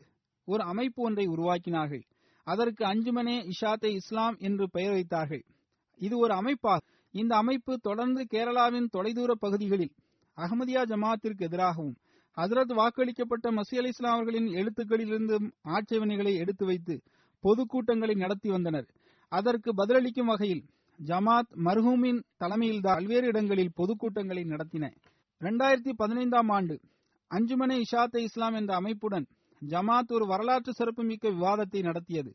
ஒரு அமைப்பு ஒன்றை உருவாக்கினார்கள். அதற்கு அஞ்சுமனே இஷாத்தை இஸ்லாம் என்று பெயர் வைத்தார்கள். இது ஒரு அமைப்பாகும். இந்த அமைப்பு தொடர்ந்து கேரளாவின் தொலைதூர பகுதிகளில் அகமதியா ஜமாத்திற்கு எதிராகவும் ஹசரத் வாக்களிக்கப்பட்ட மசி அலி இஸ்லாம் அவர்களின் எழுத்துக்களிலிருந்தும் ஆட்சேபனைகளை எடுத்து வைத்து பொதுக்கூட்டங்களை நடத்தி வந்தனர். அதற்கு பதிலளிக்கும் வகையில் ஜமாத் மர்ஹூமின் தலைமையில் பல்வேறு இடங்களில் பொதுக்கூட்டங்களை நடத்தின. இரண்டாயிரத்தி பதினைந்தாம் ஆண்டு அஞ்சுமனை இஷாத்தை இஸ்லாம் என்ற அமைப்புடன் ஜமாத் ஒரு வரலாற்று சிறப்புமிக்க விவாதத்தை நடத்தியது.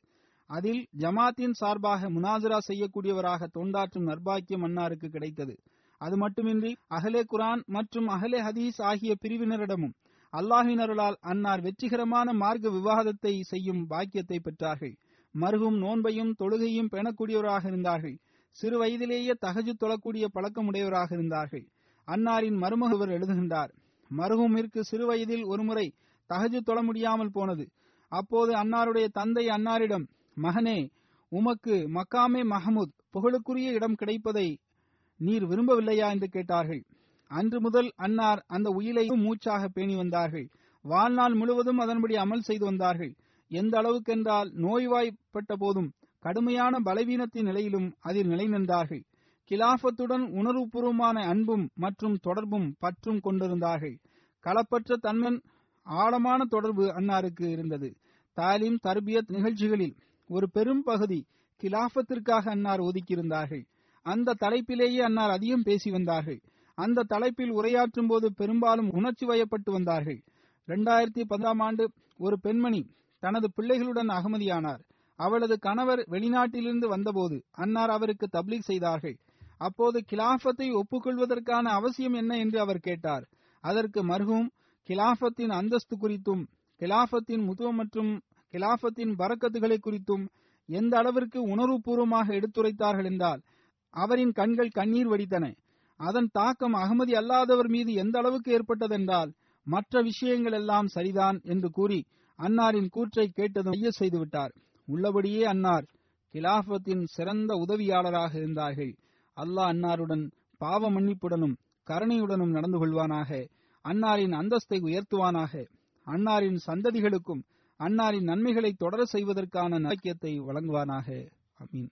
அதில் ஜமாத்தின் சார்பாக முனாசரா செய்யக்கூடியவராக தொண்டாற்றும் நர்பாக்கியம் அன்னாருக்கு கிடைத்தது. அது மட்டுமின்றி அகலே குரான் மற்றும் அகலே ஹதீஸ் ஆகிய பிரிவினரிடமும் அல்லாஹினருளால் அன்னார் வெற்றிகரமான மார்க்க விவாதத்தை செய்யும் பாக்கியத்தை பெற்றார்கள். மருகும் நோன்பையும் தொழுகையும் பேணக்கூடியவராக இருந்தார்கள். சிறு வயதிலேயே தகஜு தொழக்கூடிய பழக்கமுடையவராக இருந்தார்கள். அன்னாரின் மருமகவர் எழுதுகின்றார் மருகுமிற்கு சிறு வயதில் ஒருமுறை தகஜு தொழ முடியாமல் போனது. அப்போது அன்னாருடைய தந்தை அன்னாரிடம் மகனே உமக்கு மக்காமே மஹமுத் புகழுக்குரிய இடம் கிடைப்பதை நீர் விரும்பவில்லையா? என்று கேட்டார்கள். அன்று முதல் அன்னார் அந்த உயிலையும் மூச்சாக பேணி வந்தார்கள். வாழ்நாள் முழுவதும் அதன்படி அமல் செய்து வந்தார்கள். எந்த அளவுக்கென்றால் நோய்வாய்ப்பட்ட போதும் கடுமையான பலவீனத்தின் நிலையிலும் அதில் நிலை நின்றார்கள். கிலாஃபத்துடன் உணர்வுபூர்வமான அன்பும் மற்றும் தொடர்பும் பற்றும் கொண்டிருந்தார்கள். களப்பற்ற தன்மன் ஆழமான தொடர்பு அன்னாருக்கு இருந்தது. தாலிம் தர்பியத் நிகழ்ச்சிகளில் ஒரு பெரும் பகுதி கிலாஃபத்திற்காக அன்னார் ஒதுக்கியிருந்தார்கள். அந்த தலைப்பிலேயே அன்னார் அதிகம் பேசி வந்தார்கள். அந்த தலைப்பில் உரையாற்றும் போது பெரும்பாலும் உணர்ச்சி வயப்பட்டு வந்தார்கள். இரண்டாயிரத்தி பத்தாம் ஆண்டு ஒரு பெண்மணி தனது பிள்ளைகளுடன் அகமதியானார். அவளது கணவர் வெளிநாட்டிலிருந்து வந்தபோது அன்னார் அவருக்கு தப்லீக் செய்தார்கள். அப்போது கிலாஃபத்தை ஒப்புக்கொள்வதற்கான அவசியம் என்ன என்று அவர் கேட்டார். அதற்கு மருகும் கிலாஃபத்தின் அந்தஸ்து குறித்தும் கிலாஃபத்தின் முத்துவம் மற்றும் கிலாபத்தின் பறக்கத்துகளை குறித்தும் எந்த அளவிற்கு உணர்வுபூர்வமாக எடுத்துரைத்தார்கள் என்றால் அவரின் கண்கள் கண்ணீர் வடித்தன. அதன் தாக்கம் அகமதி அல்லாதவர் மீது எந்த அளவுக்கு ஏற்பட்டதென்றால் மற்ற விஷயங்கள் எல்லாம் சரிதான் என்று கூறி அன்னாரின் கூற்றை கேட்டதும் ஐய செய்துவிட்டார் உள்ளபடியே அன்னார் கிலாபத்தின் சிறந்த உதவியாளராக இருந்தார்கள். அல்லாஹ் அன்னாருடன் பாவ மன்னிப்புடனும் கருணையுடனும் நடந்து கொள்வானாக. அன்னாரின் அந்தஸ்தை உயர்த்துவானாக. அன்னாரின் சந்ததிகளுக்கும் அன்னாரின் நன்மைகளை தொடர செய்வதற்கான நலக்கியத்தை வழங்குவானாக. அமீன்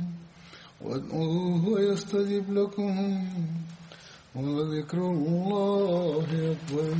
وادعوه يستجب لكم ولذكر الله أكبر.